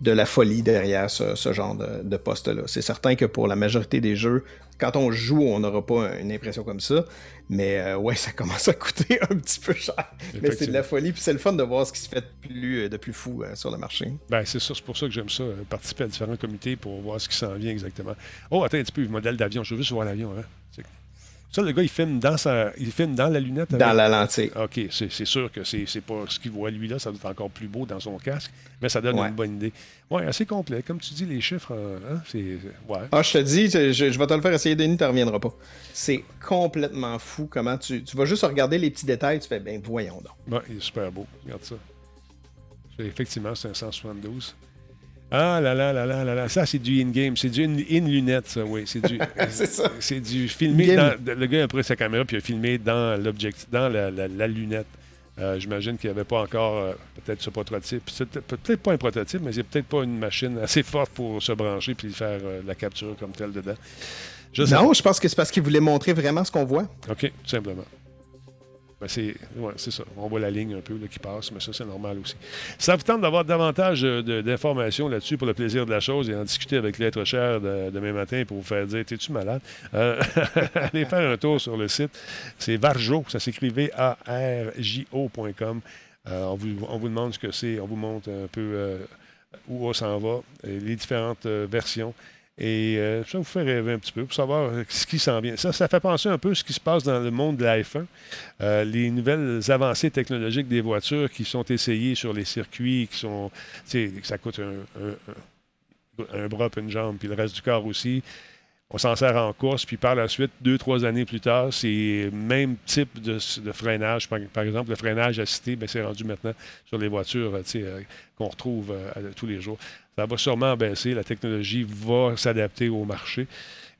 de la folie derrière ce, genre de, poste-là. C'est certain que pour la majorité des jeux, quand on joue, on n'aura pas une impression comme ça. Mais euh, ouais, ça commence à coûter un petit peu cher. Mais c'est de la folie, puis c'est le fun de voir ce qui se fait de plus, de plus fou sur le marché. Ben, c'est ça, c'est pour ça que j'aime ça, participer à différents comités pour voir ce qui s'en vient exactement. Oh, attends un petit peu, modèle d'avion, je veux juste voir l'avion. Hein? Ça, le gars, il filme dans, sa... il filme dans la lunette. Dans la lentille. OK, c'est sûr que c'est pas ce qu'il voit lui là, ça doit être encore plus beau dans son casque, mais ça donne une bonne idée. Oui, assez complet. Comme tu dis, les chiffres, euh, hein, c'est. Ouais. Ah, je te dis, je, vais te le faire essayer, Denis, tu ne reviendras pas. C'est complètement fou comment tu. Tu vas juste regarder les petits détails, tu fais, ben voyons donc. Ouais, il est super beau. Regarde ça. Effectivement, c'est un 172. Ah là là là là là là, ça c'est du in-game, c'est du in-lunette, ça, oui. C'est du, c'est ça. C'est du filmé dans, le gars a pris sa caméra puis il a filmé dans l'objectif, dans la, la, lunette. Euh, j'imagine qu'il n'y avait pas encore euh, peut-être ce prototype. peut-être pas un prototype, mais il n'y a peut-être pas une machine assez forte pour se brancher puis faire euh, la capture comme telle dedans. non, je pense que c'est parce qu'il voulait montrer vraiment ce qu'on voit. OK, tout simplement. Ben, c'est ça. On voit la ligne un peu qui passe, mais ça, c'est normal aussi. Ça vous tente d'avoir davantage euh, d'informations là-dessus pour le plaisir de la chose et en discuter avec l'être cher demain matin pour vous faire dire T'es-tu malade? Euh, Allez faire un tour sur le site. C'est Varjo, ça s'écrivait A-R-J-O.com. Euh, on, vous, on vous demande ce que c'est, on vous montre un peu où on s'en va, les différentes versions. Et euh, ça vous fait rêver un petit peu pour savoir euh, ce qui s'en vient. Ça, ça fait penser un peu à ce qui se passe dans le monde de l'iPhone. Euh, les nouvelles avancées technologiques des voitures qui sont essayées sur les circuits, qui sont. Ça coûte un, un, bras, puis une jambe, puis le reste du corps aussi. On s'en sert en course, puis par la suite, deux, trois années plus tard, c'est le même type de, freinage. Par, exemple, le freinage assisté, ben, c'est rendu maintenant sur les voitures qu'on retrouve tous les jours. Ça va sûrement baisser. La technologie va s'adapter au marché.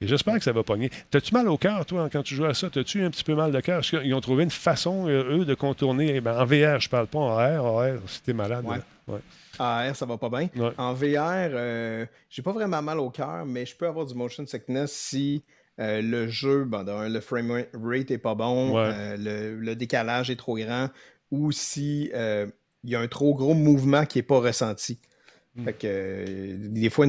Et j'espère que ça va pogner. T'as-tu mal au cœur, toi, quand tu joues à ça? T'as-tu un petit peu mal de cœur? Est-ce qu'ils ont trouvé une façon, euh, eux, de contourner? Eh ben, en VR, je parle pas en AR. En AR, si t'es malade. Ouais. AR, ça va pas bien. En VR, euh, j'ai pas vraiment mal au cœur, mais je peux avoir du motion sickness si euh, le jeu, ben, le frame rate est pas bon, le, le, décalage est trop grand, ou si il y a un trop gros mouvement qui n'est pas ressenti. Hmm. Fait que euh, des fois,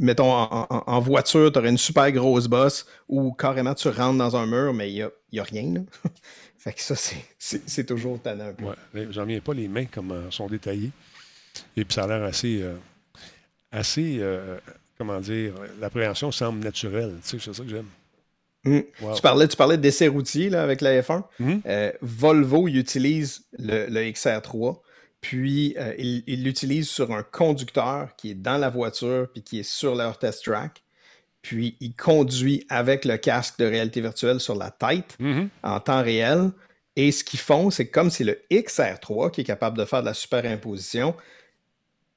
mettons en, voiture, tu aurais une super grosse bosse où carrément tu rentres dans un mur, mais il n'y a, y a, rien. Là. fait que ça, c'est toujours tannant un peu. Ouais, j'en viens pas, les mains comme euh, sont détaillées. Et puis ça a l'air assez. Euh, assez comment dire, l'appréhension semble naturelle. Tu sais, c'est ça que j'aime. Hmm. Tu parlais, tu parlais d'essai routier là, avec la F1. Hmm. Volvo utilise le, le XR3 puis, euh, ils l'utilisent sur un conducteur qui est dans la voiture puis qui est sur leur test track. Puis, il conduit avec le casque de réalité virtuelle sur la tête mm-hmm. en temps réel. Et ce qu'ils font, c'est comme c'est le XR3 qui est capable de faire de la superimposition.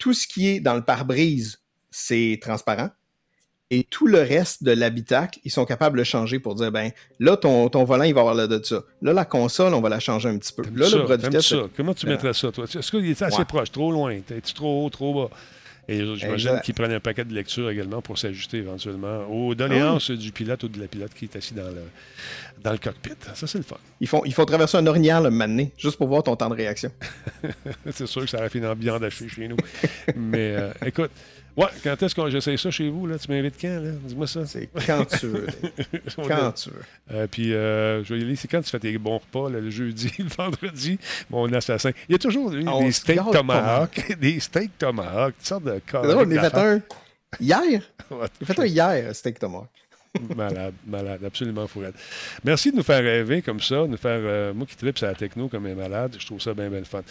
Tout ce qui est dans le pare-brise, c'est transparent. Et tout le reste de l'habitacle, ils sont capables de changer pour dire ben là, ton, ton volant, il va avoir là de ça. Là, la console, on va la changer un petit peu. Là, le bras de vitesse. Ça. Comment tu mettrais ça, toi? Est-ce qu'il est assez proche, trop loin? Es-tu trop haut, trop bas? Et j'imagine qu'il prennent un paquet de lecture également pour s'ajuster éventuellement aux doléances ah du pilote ou de la pilote qui est assis dans le, dans le cockpit. Ça, c'est le fun. Ils font, ils font traverser un orignal le matin, juste pour voir ton temps de réaction. c'est sûr que ça aurait en viande hachée chez nous. Mais euh, écoute, Ouais, quand est-ce que j'essaie ça chez vous? Là? Tu m'invites quand? Là? Dis-moi ça. C'est quand tu veux. quand tu veux. Euh, puis, euh, je vais dire, c'est quand tu fais tes bons repas, le jeudi, le vendredi, mon assassin? Il y a toujours des steaks tomahawk, des steaks tomahawk, toutes sortes de cas. on a fait un hier? on fait un hier, steak tomahawk. malade, malade, absolument fourette. Merci de nous faire rêver comme ça, de nous faire. Euh, moi qui tripe sur la techno comme un malade, je trouve ça bien, bien fun.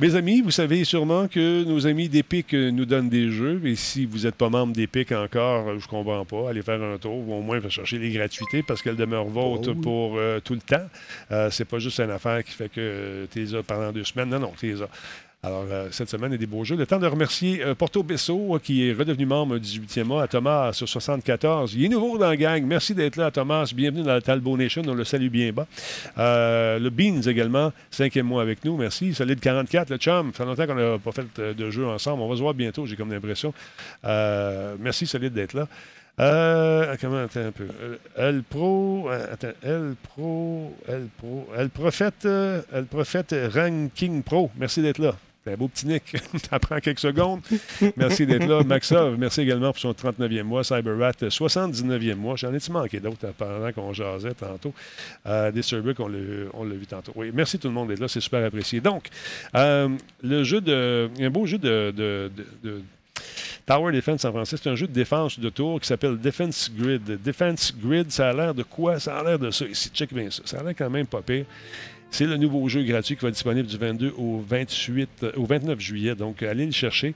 Mes amis, vous savez sûrement que nos amis d'Epic nous donnent des jeux. Et si vous n'êtes pas membre d'Epic encore, je ne comprends pas, allez faire un tour ou au moins chercher les gratuités parce qu'elles demeurent vôtres oh pour euh, tout le temps. Euh, c'est pas juste une affaire qui fait que tu les as pendant deux semaines. Non, non, tu les as. Alors, euh, cette semaine, a des beaux jeux. Le temps de remercier euh, Porto Besso, euh, qui est redevenu membre du 18e mois, à Thomas sur 74. Il est nouveau dans la gang. Merci d'être là, Thomas. Bienvenue dans la Talbot Nation. On le salue bien bas. le Beans également, cinquième mois avec nous. Merci. Solide 44, le chum. Ça fait longtemps qu'on n'a pas fait de jeu ensemble. On va se voir bientôt, j'ai comme l'impression. merci, Solide, d'être là. comment, attends un peu. El Pro, attends, El Pro, El Pro, El Prophète, El Prophète Ranking Pro. Merci d'être là. Un beau petit nick. ça prend quelques secondes. Merci d'être là. Maxov, merci également pour son 39e mois. CyberRat, 79e mois. J'en ai-tu manqué d'autres pendant qu'on jasait tantôt? Euh, Disturbic, on l'a vu tantôt. Oui, merci tout le monde d'être là. C'est super apprécié. Donc, euh, le jeu de. Un beau jeu de, de, de Tower Defense en français, c'est un jeu de défense de tour qui s'appelle Defense Grid. Defense Grid, ça a l'air de quoi? Ça a l'air de ça. Ici, check bien ça. Ça a l'air quand même pas pire. C'est le nouveau jeu gratuit qui va être disponible du 22 au 28, euh, au 29 juillet. Donc, allez le chercher.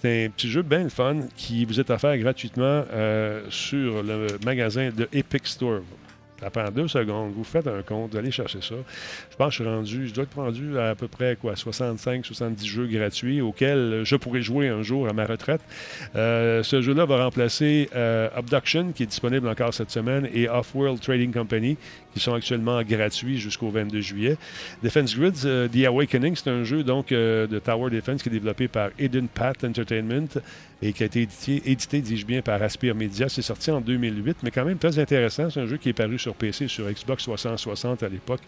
C'est un petit jeu bien fun qui vous est offert gratuitement euh, sur le magasin de Epic Store. Ça prend deux secondes. Vous faites un compte, vous allez chercher ça. Je pense que je suis rendu, je dois être rendu à, peu près quoi, 65, 70 jeux gratuits auxquels je pourrais jouer un jour à ma retraite. Euh, ce jeu-là va remplacer euh, Abduction, qui est disponible encore cette semaine, et Off-World Trading Company, qui sont actuellement gratuits jusqu'au 22 juillet. Defense Grids, euh, The Awakening, c'est un jeu donc de Tower Defense qui est développé par Eden Path Entertainment et qui a été édité, dis-je bien, par Aspire Media. C'est sorti en 2008, mais quand même très intéressant. C'est un jeu qui est paru sur PC, sur Xbox 360 à l'époque.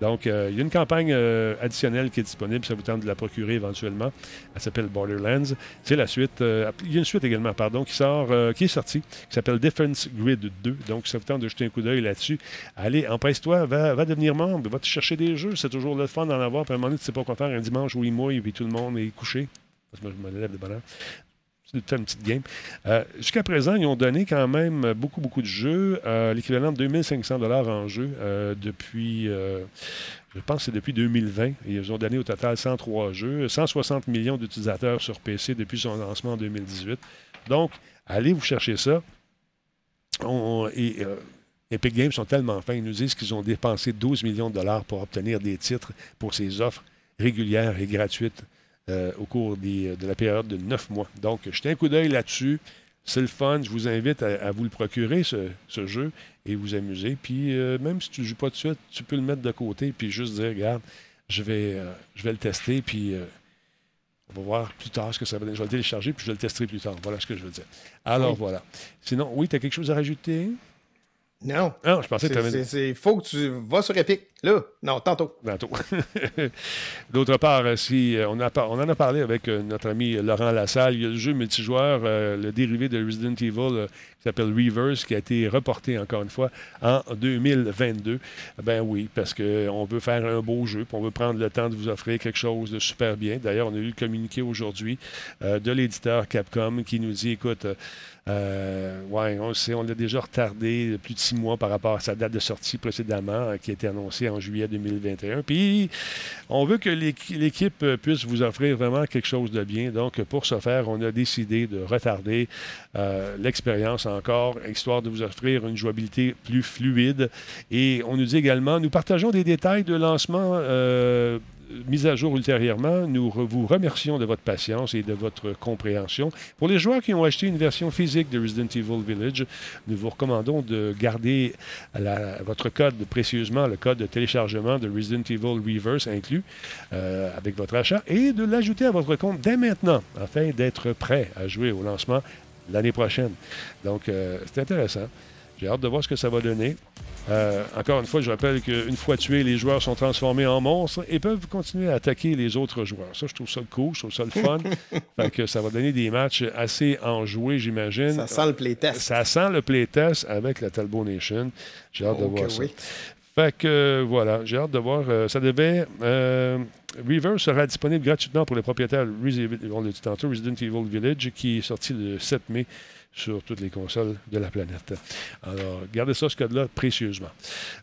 Donc, euh, il y a une campagne euh, additionnelle qui est disponible. Ça vous tente de la procurer éventuellement. Elle s'appelle Borderlands. C'est la suite. Euh, il y a une suite également, pardon, qui sort, qui est sortie, qui s'appelle Defense Grid 2. Donc, ça vous tente de jeter un coup d'œil là-dessus. Allez, empresse-toi, va, va, devenir membre, va te chercher des jeux. C'est toujours le fun d'en avoir. Puis à un moment donné, tu sais pas quoi faire un dimanche où il mouille, puis tout le monde est couché. Parce que je me lève de bonheur faire une petite game. Euh, jusqu'à présent, ils ont donné quand même beaucoup, beaucoup de jeux, euh, l'équivalent de 2500 en jeu euh, depuis, je pense que c'est depuis 2020. Ils ont donné au total 103 jeux, 160 millions d'utilisateurs sur PC depuis son lancement en 2018. Donc, allez vous chercher ça. et Epic Games sont tellement fins, ils nous disent qu'ils ont dépensé 12 millions de dollars pour obtenir des titres pour ces offres régulières et gratuites euh, au cours de la période de neuf mois. Donc, jetez un coup d'œil là-dessus. C'est le fun. Je vous invite à, vous le procurer, ce, jeu, et vous amuser. Puis, euh, même si tu ne joues pas de suite, tu peux le mettre de côté, puis juste dire, regarde, je vais, euh, je vais le tester, puis on va voir plus tard ce que ça va donner. Je vais le télécharger, puis je vais le tester plus tard. Voilà ce que je veux dire. Alors, voilà. Sinon, oui, tu as quelque chose à rajouter? Non. Non, je pensais que tu avais... Il faut que tu vas sur Epic. Là, non, tantôt. Tantôt. D'autre part, euh, si euh, on, a, on en a parlé avec euh, notre ami Laurent Lassalle, il y a le jeu multijoueur, le dérivé de Resident Evil qui s'appelle Reverse, qui a été reporté encore une fois en 2022. Ben oui, parce qu'on veut faire un beau jeu, puis on veut prendre le temps de vous offrir quelque chose de super bien. D'ailleurs, on a eu le communiqué aujourd'hui de l'éditeur Capcom qui nous dit, écoute, euh, on sait, on l'a déjà retardé de plus de six mois par rapport à sa date de sortie précédemment, qui a été annoncée en juillet 2021. Puis, on veut que l'équipe puisse vous offrir vraiment quelque chose de bien. Donc, pour ce faire, on a décidé de retarder euh, l'expérience encore, histoire de vous offrir une jouabilité plus fluide. Et on nous dit également, nous partageons des détails de lancement euh, mise à jour ultérieurement. Nous vous remercions de votre patience et de votre compréhension. Pour les joueurs qui ont acheté une version physique de Resident Evil Village, nous vous recommandons de garder votre code précieusement, le code de téléchargement de Resident Evil Reverse inclus euh, avec votre achat et de l'ajouter à votre compte dès maintenant afin d'être prêt à jouer au lancement l'année prochaine. Donc, euh, c'est intéressant. J'ai hâte de voir ce que ça va donner. Euh, encore une fois, je rappelle qu'une fois tués, les joueurs sont transformés en monstres et peuvent continuer à attaquer les autres joueurs. Ça, je trouve ça cool, je trouve ça le fun. fait que ça va donner des matchs assez enjoués, j'imagine. Ça sent le playtest. Ça sent le playtest avec la Talbot Nation. J'ai hâte de voir ça. Fait que voilà, j'ai hâte de voir. Euh, ça devait. Reverse sera disponible gratuitement pour les propriétaires, on Resident Evil Village, qui est sorti le 7 mai sur toutes les consoles de la planète. Alors, gardez ça, ce code-là, précieusement.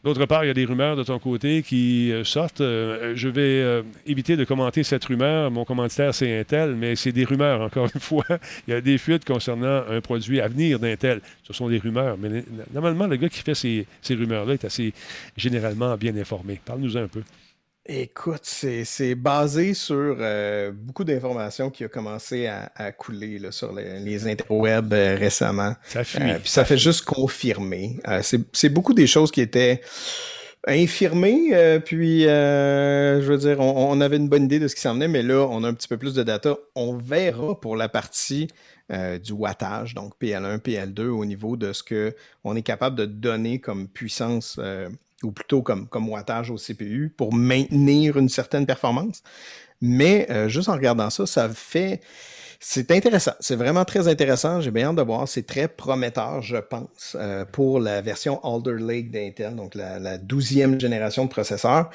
D'autre part, il y a des rumeurs de ton côté qui euh, sortent. Euh, je vais euh, éviter de commenter cette rumeur. Mon commentaire, c'est Intel, mais c'est des rumeurs, encore une fois. il y a des fuites concernant un produit à venir d'Intel. Ce sont des rumeurs. Mais normalement, le gars qui fait ces, ces rumeurs-là est assez généralement bien informé. Parle-nous un peu. Écoute, c'est basé sur euh, beaucoup d'informations qui ont commencé à, couler sur les, interwebs euh, récemment. Ça fuit. Euh, puis ça, fait juste confirmer. c'est beaucoup des choses qui étaient infirmées. puis, je veux dire, on, avait une bonne idée de ce qui s'en venait, mais là, on a un petit peu plus de data. On verra pour la partie du wattage, donc PL1, PL2, au niveau de ce qu'on est capable de donner comme puissance ou plutôt comme, comme wattage au CPU pour maintenir une certaine performance. Mais euh, juste en regardant ça, ça fait c'est intéressant. C'est vraiment très intéressant. J'ai bien hâte de voir. C'est très prometteur, je pense, euh, pour la version Alder Lake d'Intel, donc la, douzième génération de processeurs,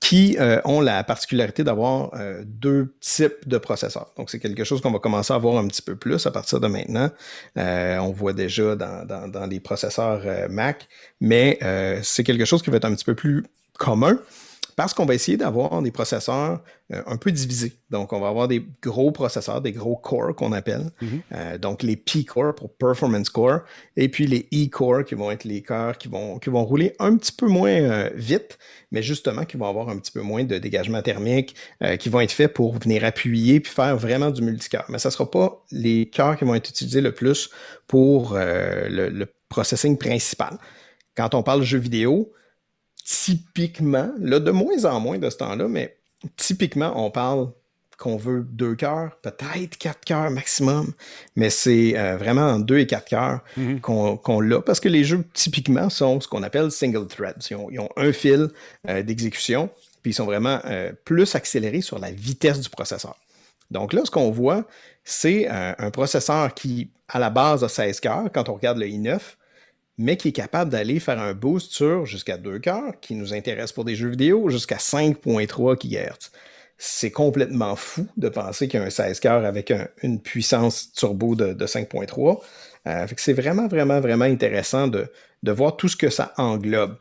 qui euh, ont la particularité d'avoir euh, deux types de processeurs. Donc, c'est quelque chose qu'on va commencer à voir un petit peu plus à partir de maintenant. on voit déjà dans, dans, dans les processeurs Mac, mais c'est quelque chose qui va être un petit peu plus commun parce qu'on va essayer d'avoir des processeurs euh, un peu divisés. Donc, on va avoir des gros processeurs, des gros cores qu'on appelle. Mhm. Euh, donc, les P-core pour Performance Core, et puis les E-core qui vont être les cœurs qui vont, qui vont rouler un petit peu moins euh, vite, mais justement qui vont avoir un petit peu moins de dégagement thermique, qui vont être faits pour venir appuyer puis faire vraiment du multicœur. Mais ça ne sera pas les cœurs qui vont être utilisés le plus pour le, le processing principal. Quand on parle jeux vidéo, typiquement, là, de moins en moins de ce temps-là, mais typiquement, on parle qu'on veut deux cœurs, peut-être quatre cœurs maximum, mais c'est euh, vraiment en deux et quatre cœurs mhm. qu'on l'a, parce que les jeux, typiquement, sont ce qu'on appelle single thread. Ils ont, un fil euh, d'exécution, puis ils sont vraiment euh, plus accélérés sur la vitesse du processeur. Donc là, ce qu'on voit, c'est un processeur qui, à la base, a 16 cœurs, quand on regarde le i9, mais qui est capable d'aller faire un boost sur jusqu'à 2 cœurs, qui nous intéresse pour des jeux vidéo, jusqu'à 5.3 GHz. C'est complètement fou de penser qu'il y a un 16 cœurs avec une puissance turbo de, 5.3. Euh, c'est vraiment, vraiment, vraiment intéressant de, voir tout ce que ça englobe.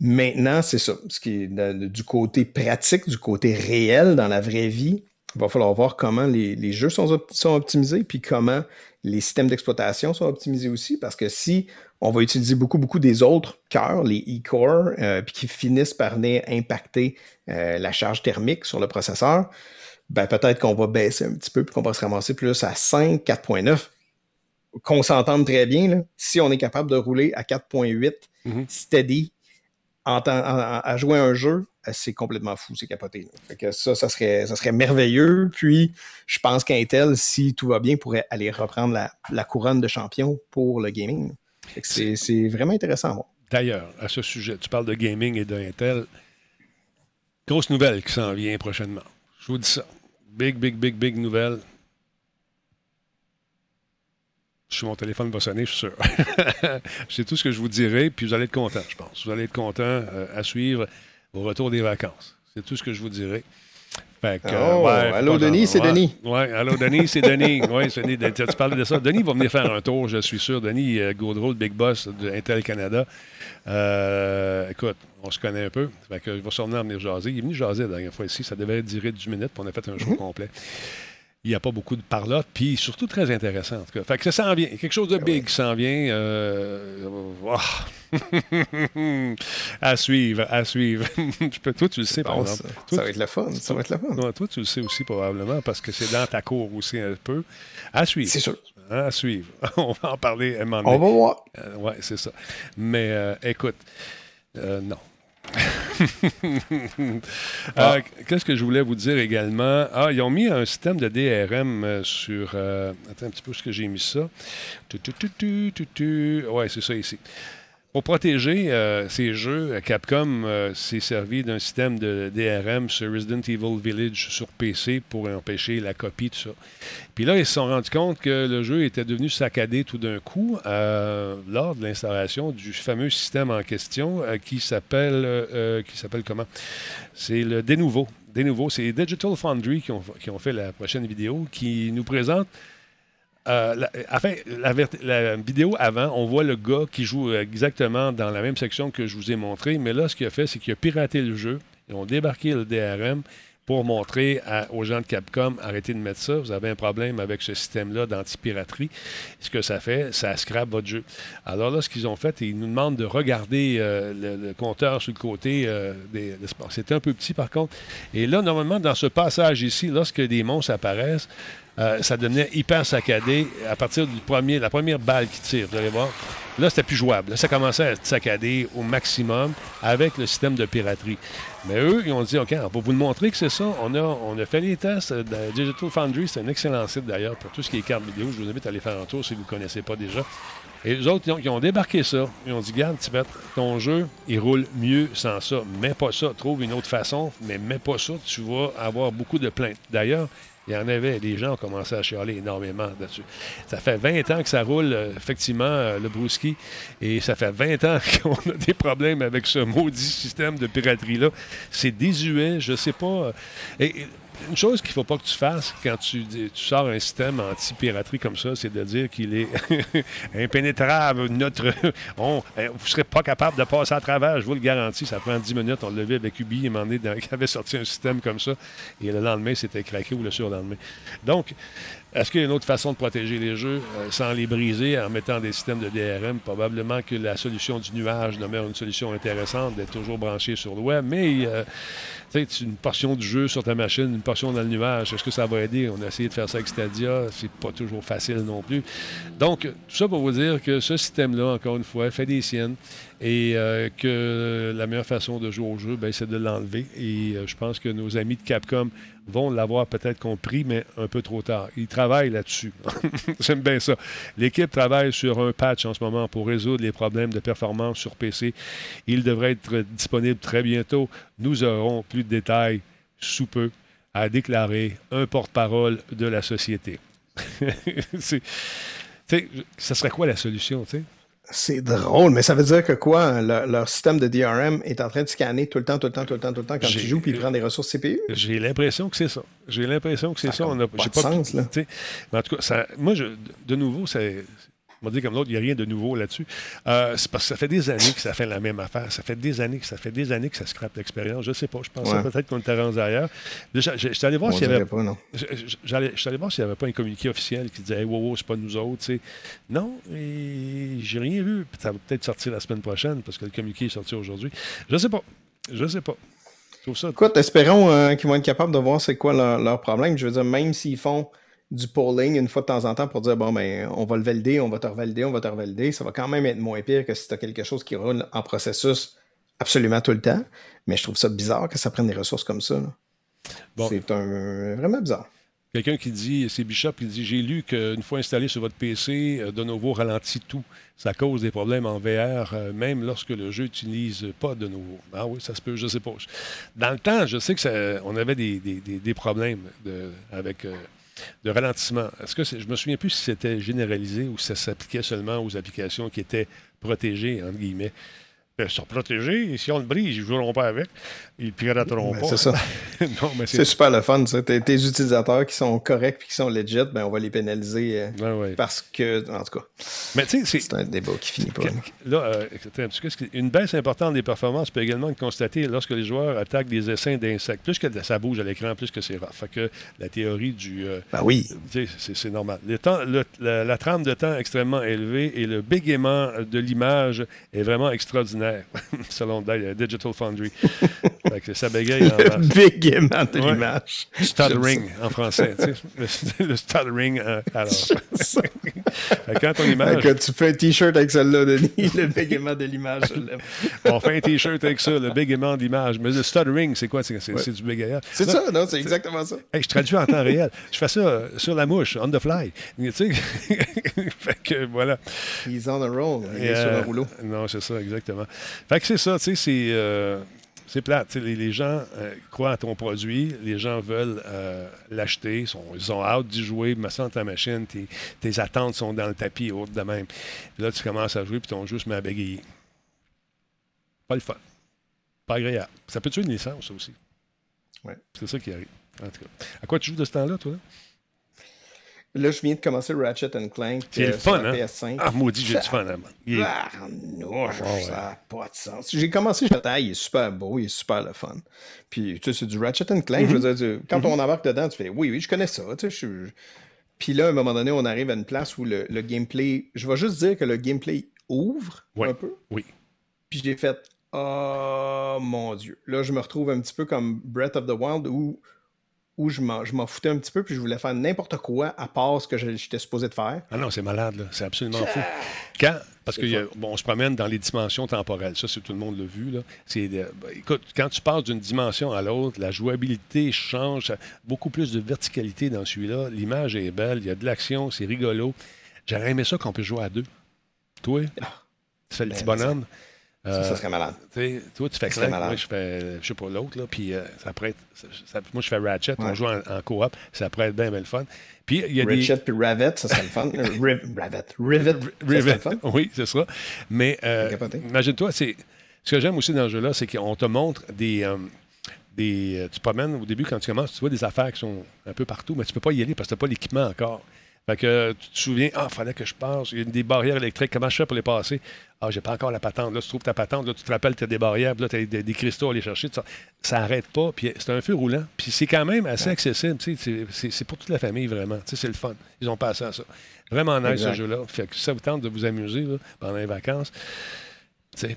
Maintenant, c'est ça. Ce qui est du côté pratique, du côté réel dans la vraie vie, il va falloir voir comment les, jeux sont, sont optimisés, puis comment les systèmes d'exploitation sont optimisés aussi, parce que si on va utiliser beaucoup, beaucoup des autres cœurs, les e-core, euh, puis qui finissent par venir impacter euh, la charge thermique sur le processeur, ben peut-être qu'on va baisser un petit peu, puis qu'on va se ramasser plus à 5, 4.9. Qu'on s'entende très bien, si on est capable de rouler à 4.8 mm-hmm. steady à jouer un jeu, euh, c'est complètement fou, c'est capoté. que ça, ça serait, ça serait merveilleux. Puis, je pense qu'Intel, si tout va bien, pourrait aller reprendre la, la couronne de champion pour le gaming. C'est vraiment intéressant. D'ailleurs, à ce sujet, tu parles de gaming et d'Intel. Grosse nouvelle qui s'en vient prochainement. Je vous dis ça. Big, big, big, big nouvelle. Je mon téléphone va sonner, je suis sûr. C'est tout ce que je vous dirai, puis vous allez être content, je pense. Vous allez être content euh, à suivre au retour des vacances. C'est tout ce que je vous dirai. Fait que, oh, allô, Denis, c'est Denis. Oui, allô, Denis, c'est Denis. Oui, tu parlais de ça. Denis va venir faire un tour, je suis sûr. Denis euh, Gaudreau, le big boss d'Intel Canada. Euh, écoute, on se connaît un peu. Fait que, il va sûrement venir jaser. Il est venu jaser la dernière fois ici. Ça devait durer 10 minutes, puis on a fait un show mhm. complet il n'y a pas beaucoup de parlotte, puis surtout très intéressant. En tout cas. Fait que ça s'en vient. Quelque chose de ah big s'en vient. Euh, à suivre, à suivre. toi, tu le sais, par exemple. Ça, va être le fun. Ça va être le fun. toi, tu le sais aussi, probablement, parce que c'est dans ta cour aussi un peu. À suivre. C'est sûr. À suivre. On va en parler un moment donné. On va voir. Euh, oui, c'est ça. Mais euh, écoute, non. Euh, qu'est-ce que je voulais vous dire également? Ah, ils ont mis un système de DRM euh, sur. Euh, attends un petit peu, ce que j'ai mis ça? Ouais, c'est ça ici. Pour protéger euh, ces jeux, Capcom euh, s'est servi d'un système de DRM sur Resident Evil Village sur PC pour empêcher la copie, tout ça. Puis là, ils se sont rendus compte que le jeu était devenu saccadé tout d'un coup euh, lors de l'installation du fameux système en question qui s'appelle qui s'appelle comment? C'est le Denouveau. Denouveau, c'est Digital Foundry qui ont, qui ont fait la prochaine vidéo qui nous présente euh, la, enfin, la, vidéo avant, on voit le gars qui joue exactement dans la même section que je vous ai montré, mais là, ce qu'il a fait, c'est qu'il a piraté le jeu. Ils ont débarqué le DRM pour montrer aux gens de Capcom, arrêtez de mettre ça, vous avez un problème avec ce système-là d'anti-piraterie. Ce que ça fait, ça scrape votre jeu. Alors là, ce qu'ils ont fait, ils nous demandent de regarder euh, le, compteur sur le côté euh, C'était un peu petit par contre. Et là, normalement, dans ce passage ici, lorsque des monstres apparaissent, euh, ça devenait hyper saccadé à partir du premier, la première balle qui tire. Vous allez voir. Là, c'était plus jouable. Là, ça commençait à saccadé au maximum avec le système de piraterie. Mais eux, ils ont dit, OK, on va vous le montrer que c'est ça. On a, on a fait les tests. De Digital Foundry, c'est un excellent site d'ailleurs pour tout ce qui est cartes vidéo. Je vous invite à aller faire un tour si vous ne connaissez pas déjà. Et les autres, ils ont, débarqué ça. Ils ont dit, garde, Tibet, ton jeu, il roule mieux sans ça. Mets pas ça. Trouve une autre façon, mais mets pas ça. Tu vas avoir beaucoup de plaintes. D'ailleurs, il y en avait, les gens ont commencé à chialer énormément là-dessus. Ça fait 20 ans que ça roule, euh, effectivement, euh, le Brouski, et ça fait 20 ans qu'on a des problèmes avec ce maudit système de piraterie-là. C'est désuet, je sais pas. Euh, une chose qu'il ne faut pas que tu fasses quand tu, tu sors un système anti-piraterie comme ça, c'est de dire qu'il est impénétrable. Notre, on, vous ne serez pas capable de passer à travers, je vous le garantis. Ça prend 10 minutes. On l'a avec Ubi, il est qui avait sorti un système comme ça. Et le lendemain, c'était craqué ou le surlendemain. Donc, est-ce qu'il y a une autre façon de protéger les jeux euh, sans les briser en mettant des systèmes de DRM? Probablement que la solution du nuage demeure une solution intéressante d'être toujours branché sur le web, mais euh, une portion du jeu sur ta machine, une portion dans le nuage, est-ce que ça va aider? On a essayé de faire ça avec Stadia, c'est pas toujours facile non plus. Donc, tout ça pour vous dire que ce système-là, encore une fois, fait des siennes et euh, que la meilleure façon de jouer au jeu, ben, c'est de l'enlever. Et je pense que nos amis de Capcom vont l'avoir peut-être compris, mais un peu trop tard. Ils travaillent là-dessus. J'aime bien ça. L'équipe travaille sur un patch en ce moment pour résoudre les problèmes de performance sur PC. Il devrait être disponible très bientôt. Nous aurons plus de détails sous peu, a déclaré un porte-parole de la société. ça serait quoi la solution? C'est drôle, mais ça veut dire que quoi? leur système de DRM est en train de scanner tout le temps, tout le temps, tout le temps, tout le temps quand tu joues, puis il prend des ressources CPU? J'ai l'impression que c'est ça. J'ai l'impression que c'est ça. On a, pas de sens, là. Mais en tout cas, ça, moi, je, de nouveau, c'est on va dire comme l'autre, il n'y a rien de nouveau là-dessus. Euh, c'est parce que ça fait des années que ça fait la même affaire. Ça fait des années que ça fait des années que ça scrape l'expérience. Je ne sais pas. Je pensais peut-être qu'on était rendu ailleurs. Je, suis allé voir s'il y avait. Pas, je, allé voir s'il n'y avait pas un communiqué officiel qui disait hey, wow, wow c'est pas nous autres. Non, et j'ai rien vu. Ça va peut-être sortir la semaine prochaine parce que le communiqué est sorti aujourd'hui. Je ne sais pas. Je ne sais pas. Ça... Écoute, espérons euh, qu'ils vont être capables de voir c'est quoi leur, leur problème. Je veux dire, même s'ils font du polling une fois de temps en temps pour dire bon ben on va le valider, on va te revalider, on va te revalider, ça va quand même être moins pire que si tu as quelque chose qui roule en processus absolument tout le temps. Mais je trouve ça bizarre que ça prenne des ressources comme ça. C'est un, vraiment bizarre. Quelqu'un qui dit, c'est Bishop, qui dit J'ai lu qu'une fois installé sur votre PC, euh, de nouveau ralentit tout. Ça cause des problèmes en VR, euh, même lorsque le jeu n'utilise pas de nouveau. Ah oui, ça se peut, je sais pas. Dans le temps, je sais que ça, on avait des, des, problèmes de, avec. Euh, de ralentissement. Est-ce que je me souviens plus si c'était généralisé ou si ça s'appliquait seulement aux applications qui étaient protégées, entre guillemets. Euh, sont protégés. Et si on le brise, ils ne joueront pas avec. Ils pirateront ben, pas. C'est ça. c'est super le fun. Ça. Tes, utilisateurs qui sont corrects et qui sont legit, ben, on va les pénaliser euh, parce que, en tout cas, Mais, c'est un débat qui finit pas. Là, euh, une baisse importante des performances peut également être constatée lorsque les joueurs attaquent des essaims d'insectes. Plus que ça bouge à l'écran, plus que c'est rare. Fait que la théorie du... ben oui. C'est normal. la, trame de temps extrêmement élevée et le bégaiement de l'image est vraiment extraordinaire selon Digital Foundry. ça bégaye en Big aimant de l'image. Stuttering en français. le, stuttering euh, alors. quand ton image. Quand tu fais un t-shirt avec celle-là, Denis, le bégaiement de l'image, On fait un t-shirt avec ça, le bégaiement d'image. Mais le stuttering, c'est quoi? C'est du bégayage. C'est ça, non, c'est exactement ça. je traduis en temps réel. Je fais ça euh, sur la mouche, on the fly. Tu sais? fait que voilà. He's on the roll. Il est sur le rouleau. Non, c'est ça, exactement. Fait que c'est ça, tu sais, c'est. Euh, c'est plate. Les, les, gens euh, croient à ton produit, les gens veulent euh, l'acheter, ils ont hâte d'y jouer, me sens ta machine, tes, attentes sont dans le tapis, autre de même. Puis là, tu commences à jouer, puis ton jeu se met à bégayer. Pas le fun. Pas agréable. Ça peut tuer une licence, ça aussi. Ouais. C'est ça qui arrive. En tout cas. À quoi tu joues de ce temps-là, toi? Là? Là, je viens de commencer Ratchet Clank. C'est le euh, fun, hein? PS5. Ah, maudit, j'ai du fun, hein? Ah, non, ça n'a pas de sens. J'ai commencé, je me il est super beau, il est super le fun. Puis, tu sais, c'est du Ratchet Clank. Je veux mhm. dire, quand on mhm. embarque dedans, tu fais, oui, oui, je connais ça. Tu sais, Puis là, à un moment donné, on arrive à une place où le, gameplay. Je vais juste dire que le gameplay ouvre un peu. Oui. Puis j'ai fait, oh mon Dieu. Là, je me retrouve un petit peu comme Breath of the Wild où où je m'en foutais un petit peu, puis je voulais faire n'importe quoi à part ce que j'étais supposé de faire. Ah non, c'est malade, là. C'est absolument fou. Quand, parce qu'on bon, se promène dans les dimensions temporelles. Ça, c'est tout le monde l'a vu. Là. Ben, écoute, quand tu passes d'une dimension à l'autre, la jouabilité change. Beaucoup plus de verticalité dans celui-là. L'image est belle, il y a de l'action, c'est rigolo. J'aurais aimé ça qu'on puisse jouer à deux. Toi, ah. tu fais le petit ben, bonhomme? Ça, ça, serait malade. Toi, tu fais Clank, moi, je fais, je sais pas, l'autre, là, puis euh, ça pourrait être, moi, je fais Ratchet, on joue en, coop, ça pourrait être bien, bien le fun. Puis, il y a Ratchet puis Ravet, ça serait le fun. Rivet, Rivet, Rivet, le fun. oui, c'est ça. Mais euh, imagine-toi, c'est, ce que j'aime aussi dans ce jeu-là, c'est qu'on te montre des... Euh, des, tu promènes au début, quand tu commences, tu vois des affaires qui sont un peu partout, mais tu ne peux pas y aller parce que tu n'as pas l'équipement encore. Fait que tu te souviens, ah, il fallait que je passe. Il y a des barrières électriques. Comment je fais pour les passer? Ah, j'ai pas encore la patente. Là, tu trouves ta patente. Là, tu te rappelles, tu as des barrières. Là, tu as des, cristaux à aller chercher. Ça n'arrête pas. Puis c'est un feu roulant. Puis c'est quand même assez accessible. C'est pour toute la famille, vraiment. C'est le fun. Ils ont passé à ça. Vraiment nice, ce jeu-là. Fait que ça vous tente de vous amuser pendant les vacances.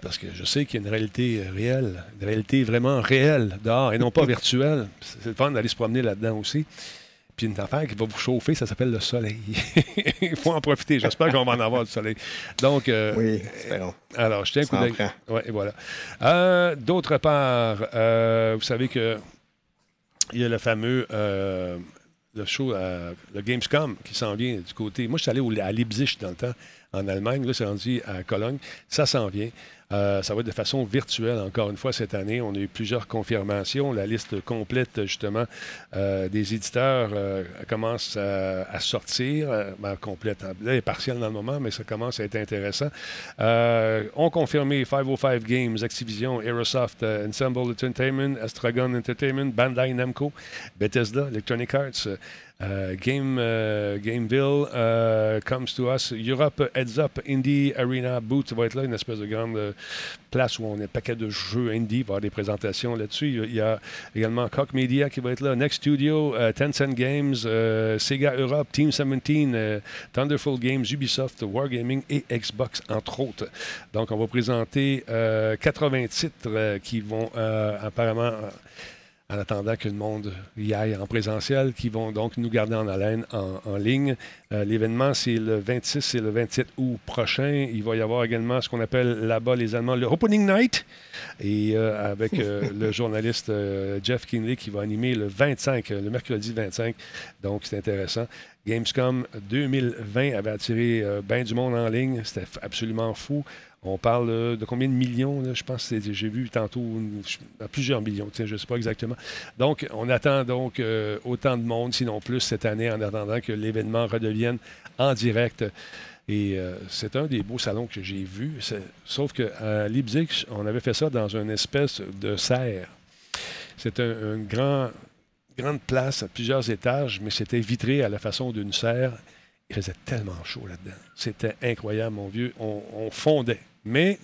parce que je sais qu'il y a une réalité euh, réelle, une réalité vraiment réelle dehors et non pas virtuelle. C'est le fun d'aller se promener là-dedans aussi. Puis une affaire qui va vous chauffer, ça s'appelle le soleil. Il faut en profiter. J'espère qu'on va en avoir du soleil. Donc, euh, oui, espérons. Alors, je tiens un coup d'œil. Ouais, voilà. Euh, d'autre part, euh, vous savez que il y a le fameux le show, le Gamescom qui s'en vient du côté. Moi, je suis allé à Leipzig dans le temps, en Allemagne. Là, c'est rendu à Cologne. Ça s'en vient. Euh, ça va être de façon virtuelle, encore une fois, cette année. On a eu plusieurs confirmations. La liste complète, justement, euh, des éditeurs euh, commence à, sortir. Ben, complète. Là, elle est partielle dans le moment, mais ça commence à être intéressant. on confirmé 505 Games, Activision, Aerosoft, Ensemble Entertainment, Astragon Entertainment, Bandai Namco, Bethesda, Electronic Arts. Euh, Game, euh, Gameville euh, comes to us. Europe Heads Up Indie Arena Booth va être là, une espèce de grande place où on a un paquet de jeux indie. Il va y avoir des présentations là-dessus. Il y a également Cock Media qui va être là, Next Studio, Tencent Games, Sega Europe, Team 17, Thunderful Games, Ubisoft, Wargaming et Xbox, entre autres. Donc, on va présenter 80 titres qui vont apparemment en attendant que le monde y aille en présentiel, qui vont donc nous garder en haleine en, ligne. Euh, l'événement, c'est le 26 et le 27 août prochain. Il va y avoir également ce qu'on appelle là-bas, les Allemands, le Opening Night, et euh, avec euh, le journaliste Jeff Kinley qui va animer le 25, le mercredi 25. Donc, c'est intéressant. Gamescom 2020 avait attiré bien du monde en ligne. C'était absolument fou. On parle euh, de combien de millions? je pense que j'ai vu tantôt plusieurs millions, je ne sais pas exactement. Donc, on attend donc euh, autant de monde, sinon plus, cette année, en attendant que l'événement redevienne en direct. Et euh, c'est un des beaux salons que j'ai vus. Sauf qu'à Leipzig, on avait fait ça dans une espèce de serre. C'était une grand, grande place à plusieurs étages, mais c'était vitré à la façon d'une serre. Il faisait tellement chaud là-dedans. C'était incroyable, mon vieux. on fondait. Mais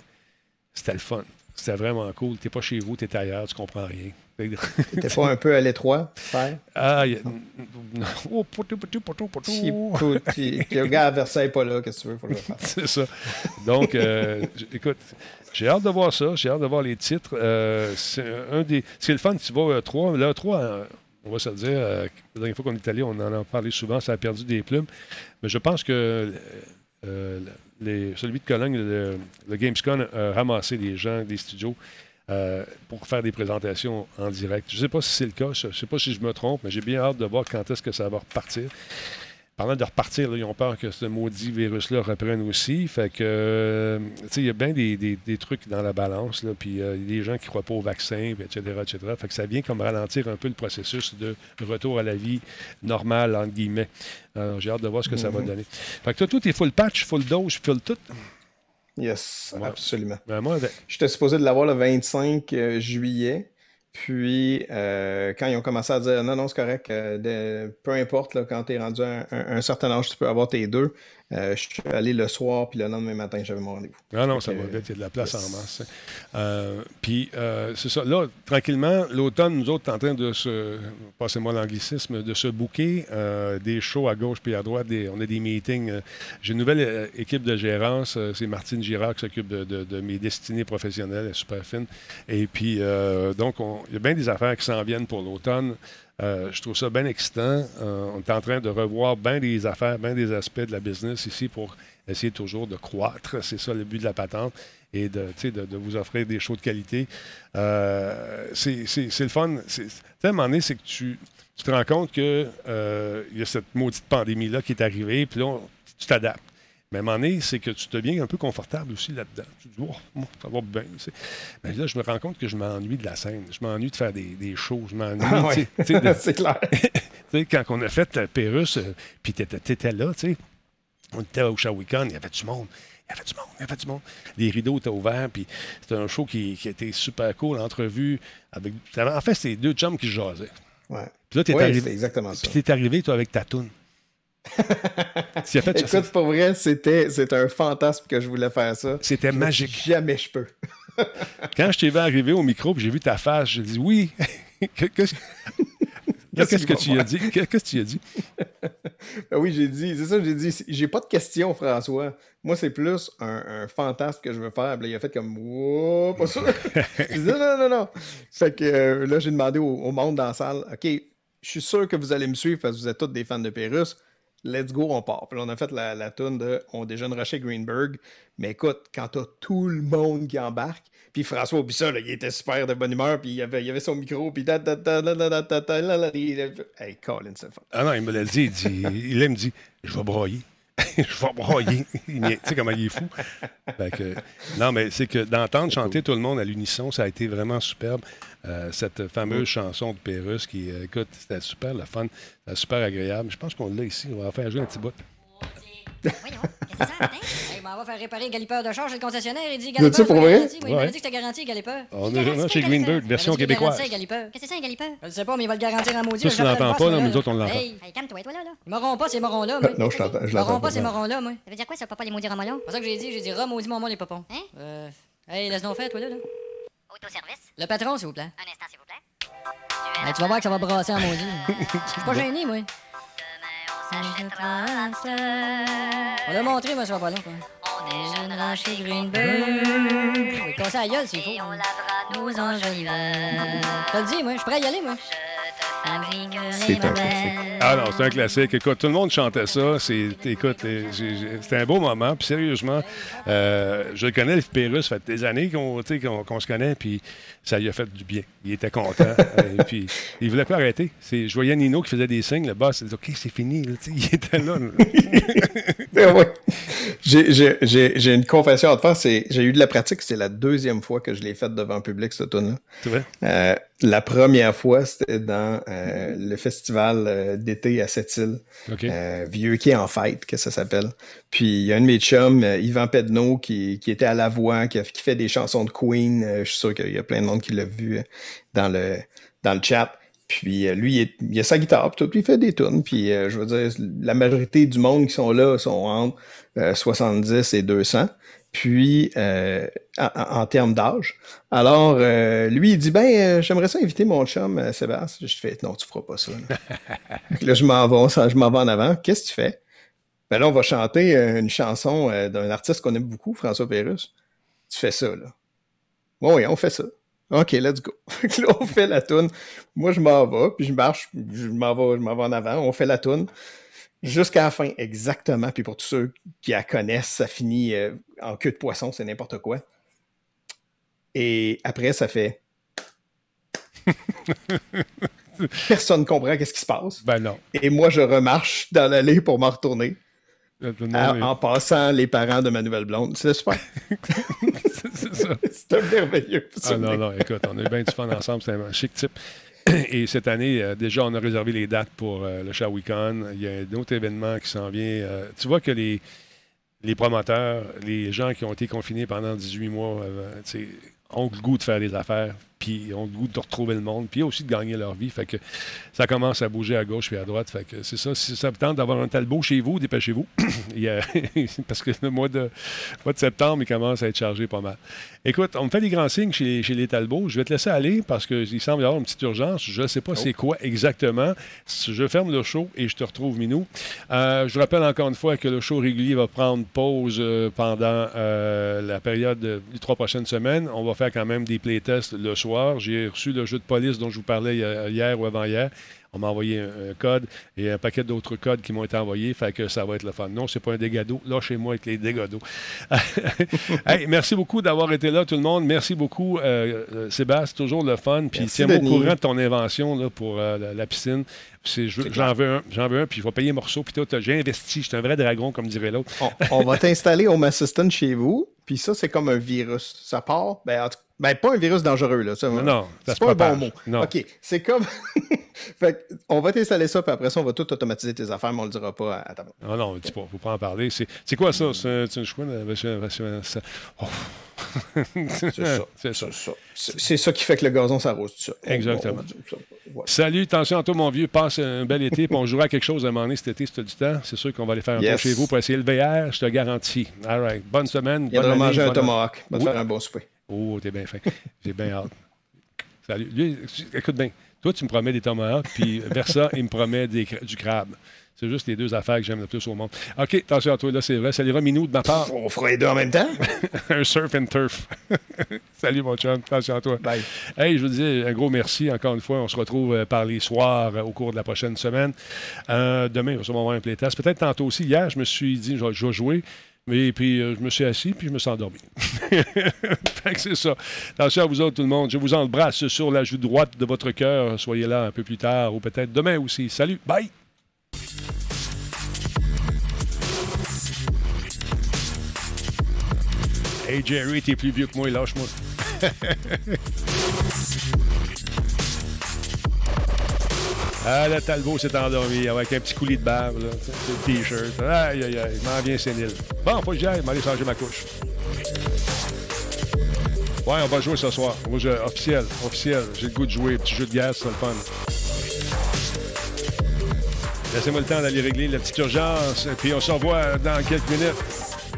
c'était le fun. C'était vraiment cool. Tu n'es pas chez vous, tu es ailleurs, tu comprends rien. T'es pas un peu à l'étroit, faire? Ah, y a... oh, Si, le gars à Versailles pas là, qu'est-ce que tu veux? Faut le faire. C'est ça. Donc, euh, écoute, j'ai hâte de voir ça. J'ai hâte de voir les titres. Euh, c'est un des... C'est le fun, tu vas à 3. Là, 3, on va se le dire, euh, la dernière fois qu'on est allé, on en a parlé souvent, ça a perdu des plumes. Mais je pense que celui de Cologne, le, le Gamescom, a ramassé des gens, des studios euh, pour faire des présentations en direct. Je ne sais pas si c'est le cas, je ne sais pas si je me trompe, mais j'ai bien hâte de voir quand est-ce que ça va repartir. Parlant de repartir, ils ont peur que ce maudit virus-là reprenne aussi. Fait que, euh, il y a bien des, trucs dans la balance. puis euh, il y a des gens qui ne croient pas au vaccin, etc., etc. Fait que ça vient comme ralentir un peu le processus de retour à la vie normale, entre guillemets. Alors, j'ai hâte de voir ce que ça va mhm. donner. Fait que toi, tout est full patch, full dose, full tout? Yes, absolument. Ben, moi, J'étais supposé de l'avoir le 25 euh, juillet. Puis, euh, quand ils ont commencé à dire non, non, c'est correct, euh, peu importe, là, quand tu rendu à un, certain âge, tu peux avoir tes deux. Euh, je suis allé le soir, puis le lendemain matin, j'avais mon rendez-vous. Non, non, ça va vite, il y a de la place en masse. puis, c'est ça. Là, tranquillement, l'automne, nous autres, en train de se, passez-moi l'anglicisme, de se bouquer des shows à gauche puis à droite. on a des meetings. J'ai une nouvelle équipe de gérance. c'est Martine Girard qui s'occupe de, de, mes destinées professionnelles. Elle est super fine. Et puis, donc, on, il y a bien des affaires qui s'en viennent pour l'automne. Euh, je trouve ça bien excitant. Euh, on est en train de revoir bien des affaires, bien des aspects de la business ici pour essayer toujours de croître. C'est ça le but de la patente et de, de, vous offrir des shows de qualité. Euh, c'est le fun. À un moment donné, c'est que tu, tu, te rends compte qu'il y a cette maudite pandémie-là qui est arrivée, puis là, tu t'adaptes. Mais à un moment donné, c'est que tu deviens un peu confortable aussi là-dedans. Tu te dis, oh, ça va bien. Mais là, je me rends compte que je m'ennuie de la scène. Je m'ennuie de faire des, des shows. Je m'ennuie. Ah, c'est clair. quand on a fait Pérus, euh, puis tu étais, là, tu sais, on était au Shawikan, il y avait du monde. Il y avait du monde, il y avait du monde. Les rideaux étaient ouverts, puis c'était un show qui, qui, était super cool. L'entrevue avec. En fait, c'était deux chums qui jasaient. Ouais. Puis là, tu es arrivé. exactement ça. Puis arrivé, toi, avec ta toune. Fait, Écoute, pour vrai, c'était, un fantasme que je voulais faire ça. C'était magique. Jamais je peux. Quand je t'ai vu arriver au micro j'ai vu ta face, j'ai dit oui. Qu'est-ce que tu as dit? Qu'est-ce que tu as dit? oui, j'ai dit, c'est ça, j'ai dit, j'ai pas de questions, François. Moi, c'est plus un, fantasme que je veux faire. il a fait comme, wow, pas ça. j'ai dit, non, non, non. Fait que euh, là, j'ai demandé au, monde dans la salle, OK, je suis sûr que vous allez me suivre parce que vous êtes tous des fans de Pérus let's go, on part. Puis on a fait la, la de On déjeune Rocher Greenberg. Mais écoute, quand t'as tout le monde qui embarque, puis François Bissol, il était super de bonne humeur, puis il avait, il avait son micro, puis hey, Colin, c'est fun. Ah non, il me l'a dit, il, dit, il me dit, je vais broyer. je vais broyer. tu sais comment il est fou. non, mais c'est que d'entendre chanter tout le monde à l'unisson, ça a été vraiment superbe. Euh, cette fameuse chanson de Pérus qui, euh, écoute, c'était super le fun, c'était super agréable. Je pense qu'on l'a ici. On va faire jouer un petit bout. Voyons, qu'est-ce que c'est ça, Il m'en va faire réparer le galipeur de charge chez le concessionnaire. Il dit Galipeur. pour vrai? Garanti. Oui, il m'a dit que c'était garanti, Galipeur. On est chez Greenbird, version québécoise. Qu'est-ce que c'est ça, un Galipeur? Je sais pas, mais il va le garantir en maudit. Ça, tu l'entends pas, non, mais nous autres, on l'entend. Hey, calme-toi, toi, là. Ils m'auront pas, ces morons-là, moi. Non, je l'entends. Ils m'auront pas, ces morons-là, moi. Ça veut dire quoi, ça, papa, les maudits ramolons? C'est ça que j'ai dit. J'ai dit, remaudis mon les popons. Hein? Euh. Hey, laisse-nous faire, toi, là. Autoservice? Le patron, s'il vous plaît. Un instant, s'il vous plaît. tu vas voir que ça va brasser en maudit. Je suis pas gêné, moi. On l'a montré, moi, ça va pas long. On déjeunera chez Greenberg. Oui, casser la gueule s'il faut. on lavera nos enjoliveurs. Je te le dis, moi, je suis prêt à y aller, moi. C'est un classique. Ah non, c'est un classique. Écoute, tout le monde chantait ça. C'est, écoute, c'était un beau moment. Puis sérieusement, euh, je connais, le Pérus, ça fait des années qu'on, qu'on, se connaît, puis ça lui a fait du bien. Il était content. et puis, il voulait pas arrêter. C'est, je voyais Nino qui faisait des signes. Le boss, il dit OK, c'est fini. il était là. j'ai, une confession à te faire. j'ai eu de la pratique. C'est la deuxième fois que je l'ai faite devant le public, ce tune-là. C'est vrai? Euh, la première fois, c'était dans euh, le festival euh, d'été à Sept-Îles. Vieux qui en fête, que ça s'appelle. Puis il y a un de mes chums, Yvan Pedneau, qui, qui était à la voix, qui, fait des chansons de Queen. je suis sûr qu'il y a plein de monde qui l'a vu dans le, dans le chat. Puis lui, il, a sa guitare, puis, il fait des tunes. Puis je veux dire, la majorité du monde qui sont là sont entre 70 et 200 puis euh, en, termes d'âge. Alors, euh, lui, il dit Ben, euh, j'aimerais ça inviter mon chum Sébastien. Je fais Non, tu feras pas ça. Là, je m'en vais, je m'en vais en avant. Qu'est-ce que tu fais? Ben là, on va chanter une chanson d'un artiste qu'on aime beaucoup, François Pérusse. Tu fais ça, là. Bon, oui, on fait ça. OK, let's go. là, on fait la toune. Moi, je m'en vais, puis je marche, je m'en vais, je m'en vais en avant. On fait la toune. Jusqu'à la fin, exactement. Puis pour tous ceux qui la connaissent, ça finit euh, en queue de poisson, c'est n'importe quoi. Et après, ça fait. Personne ne comprend qu'est-ce qui se passe. Ben non. Et moi, je remarche dans l'allée pour m'en retourner. En, passant les parents de ma nouvelle blonde. C'est super. c'est ça. Merveilleux. Ah non, non, écoute, on a eu bien du fun ensemble. C'est un chic type. Et cette année, euh, déjà, on a réservé les dates pour euh, le Shawicon. Il y a un autre événement qui s'en vient. Euh, tu vois que les, les promoteurs, les gens qui ont été confinés pendant 18 mois, ont le goût de faire des affaires puis ils ont le goût de retrouver le monde, puis aussi de gagner leur vie. Fait que ça commence à bouger à gauche et à droite. Fait que c'est ça. Si ça vous tente d'avoir un talbot chez vous, dépêchez-vous. parce que le mois de, mois de septembre, il commence à être chargé pas mal. Écoute, on me fait des grands signes chez, chez les talbots. Je vais te laisser aller parce qu'il semble y avoir une petite urgence. Je ne sais pas c'est oh. quoi exactement. Je ferme le show et je te retrouve, Minou. Euh, je rappelle encore une fois que le show régulier va prendre pause euh, pendant euh, la période des trois prochaines semaines. On va faire quand même des playtests le soir soir. J'ai reçu le jeu de police dont je vous parlais hier, hier ou avant-hier. On m'a envoyé un, un code et un paquet d'autres codes qui m'ont été envoyés. Fait que ça va être le fun. Non, c'est pas un dégât d'eau. Là, chez moi, avec les dégâts d'eau. Hey, merci beaucoup d'avoir été là, tout le monde. Merci beaucoup, euh, euh, Sébastien. Toujours le fun. Puis tiens-moi au courant de ton invention là, pour euh, la, la piscine. J'en veux un. J'en veux un. Puis je vais payer morceau. Puis tout. J'ai investi. Je suis un vrai dragon, comme dirait l'autre. On, on va t'installer Home Assistant chez vous, puis ça, c'est comme un virus. Ça part, ben, en tout- ben, pas un virus dangereux, là. Ça, Non, non, c'est pas un bon mot. Non. OK, c'est comme... fait que on va t'installer ça, puis après ça, on va tout automatiser tes affaires, mais on le dira pas à, à ta Ah non, dis pas, faut pas en parler. C'est quoi ça? C'est c'est une chouine? euh, oh. C'est ça. C'est ça. C'est ça. Qui fait que le gazon s'arrose tout ça. Exactement. on- on- voilà. Salut, attention à toi, mon vieux. Passe un bel été, puis on jouera à quelque chose à un moment donné cet été, si tu as du temps. C'est sûr qu'on va aller faire un Yes. tour chez vous pour essayer le VR, je te garantis. All right. Bonne semaine. Bonne année, manger un tomahawk. Va te Oui. faire un bon souper. Oh, t'es bien fin. J'ai bien hâte. Salut. Lui, écoute bien. Toi, tu me promets des tomahawks, puis Versa, il me promet des du crabe. C'est juste les deux affaires que j'aime le plus au monde. OK, attention à toi, là, c'est vrai. Salut, Minou, de ma part. On fera les deux en même temps? un surf and turf. Salut, mon chum. Attention à toi. Bye. Hey, je vous dis un gros merci encore une fois. On se retrouve euh, par les soirs euh, au cours de la prochaine semaine. Euh, demain, on va sûrement avoir un playtest. Peut-être tantôt aussi. Hier, je me suis dit, je vais jouer. Mais puis, euh, je me suis assis, puis je me suis endormi. fait que c'est ça. Attention à vous autres, tout le monde. Je vous embrasse sur la joue droite de votre cœur. Soyez là un peu plus tard ou peut-être demain aussi. Salut. Bye. Hey Jerry, t'es plus vieux que moi, lâche-moi. Ah, le Talbot s'est endormi avec un petit coulis de barbe, là. Le t-shirt. Aïe, aïe, aïe, il m'en vient. Bon, faut que j'aille, m'aller changer ma couche. Ouais, on va jouer ce soir. On va jouer officiel, officiel. J'ai le goût de jouer. Petit jeu de gaz, c'est le fun. Laissez-moi le temps d'aller régler la petite urgence, et puis on se revoit dans quelques minutes.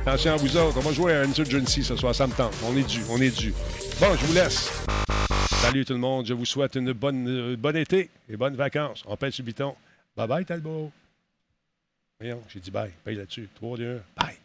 Attention à vous autres, on va jouer à Insurgency ce soir, ça me tente. On est dû, on est dû. Bon, je vous laisse. Salut tout le monde, je vous souhaite une bonne, euh, bonne été et bonnes vacances. On sur le biton. Bye bye, Talbot. Voyons, j'ai dit bye. Paye là-dessus. 3, 2, 1. Bye.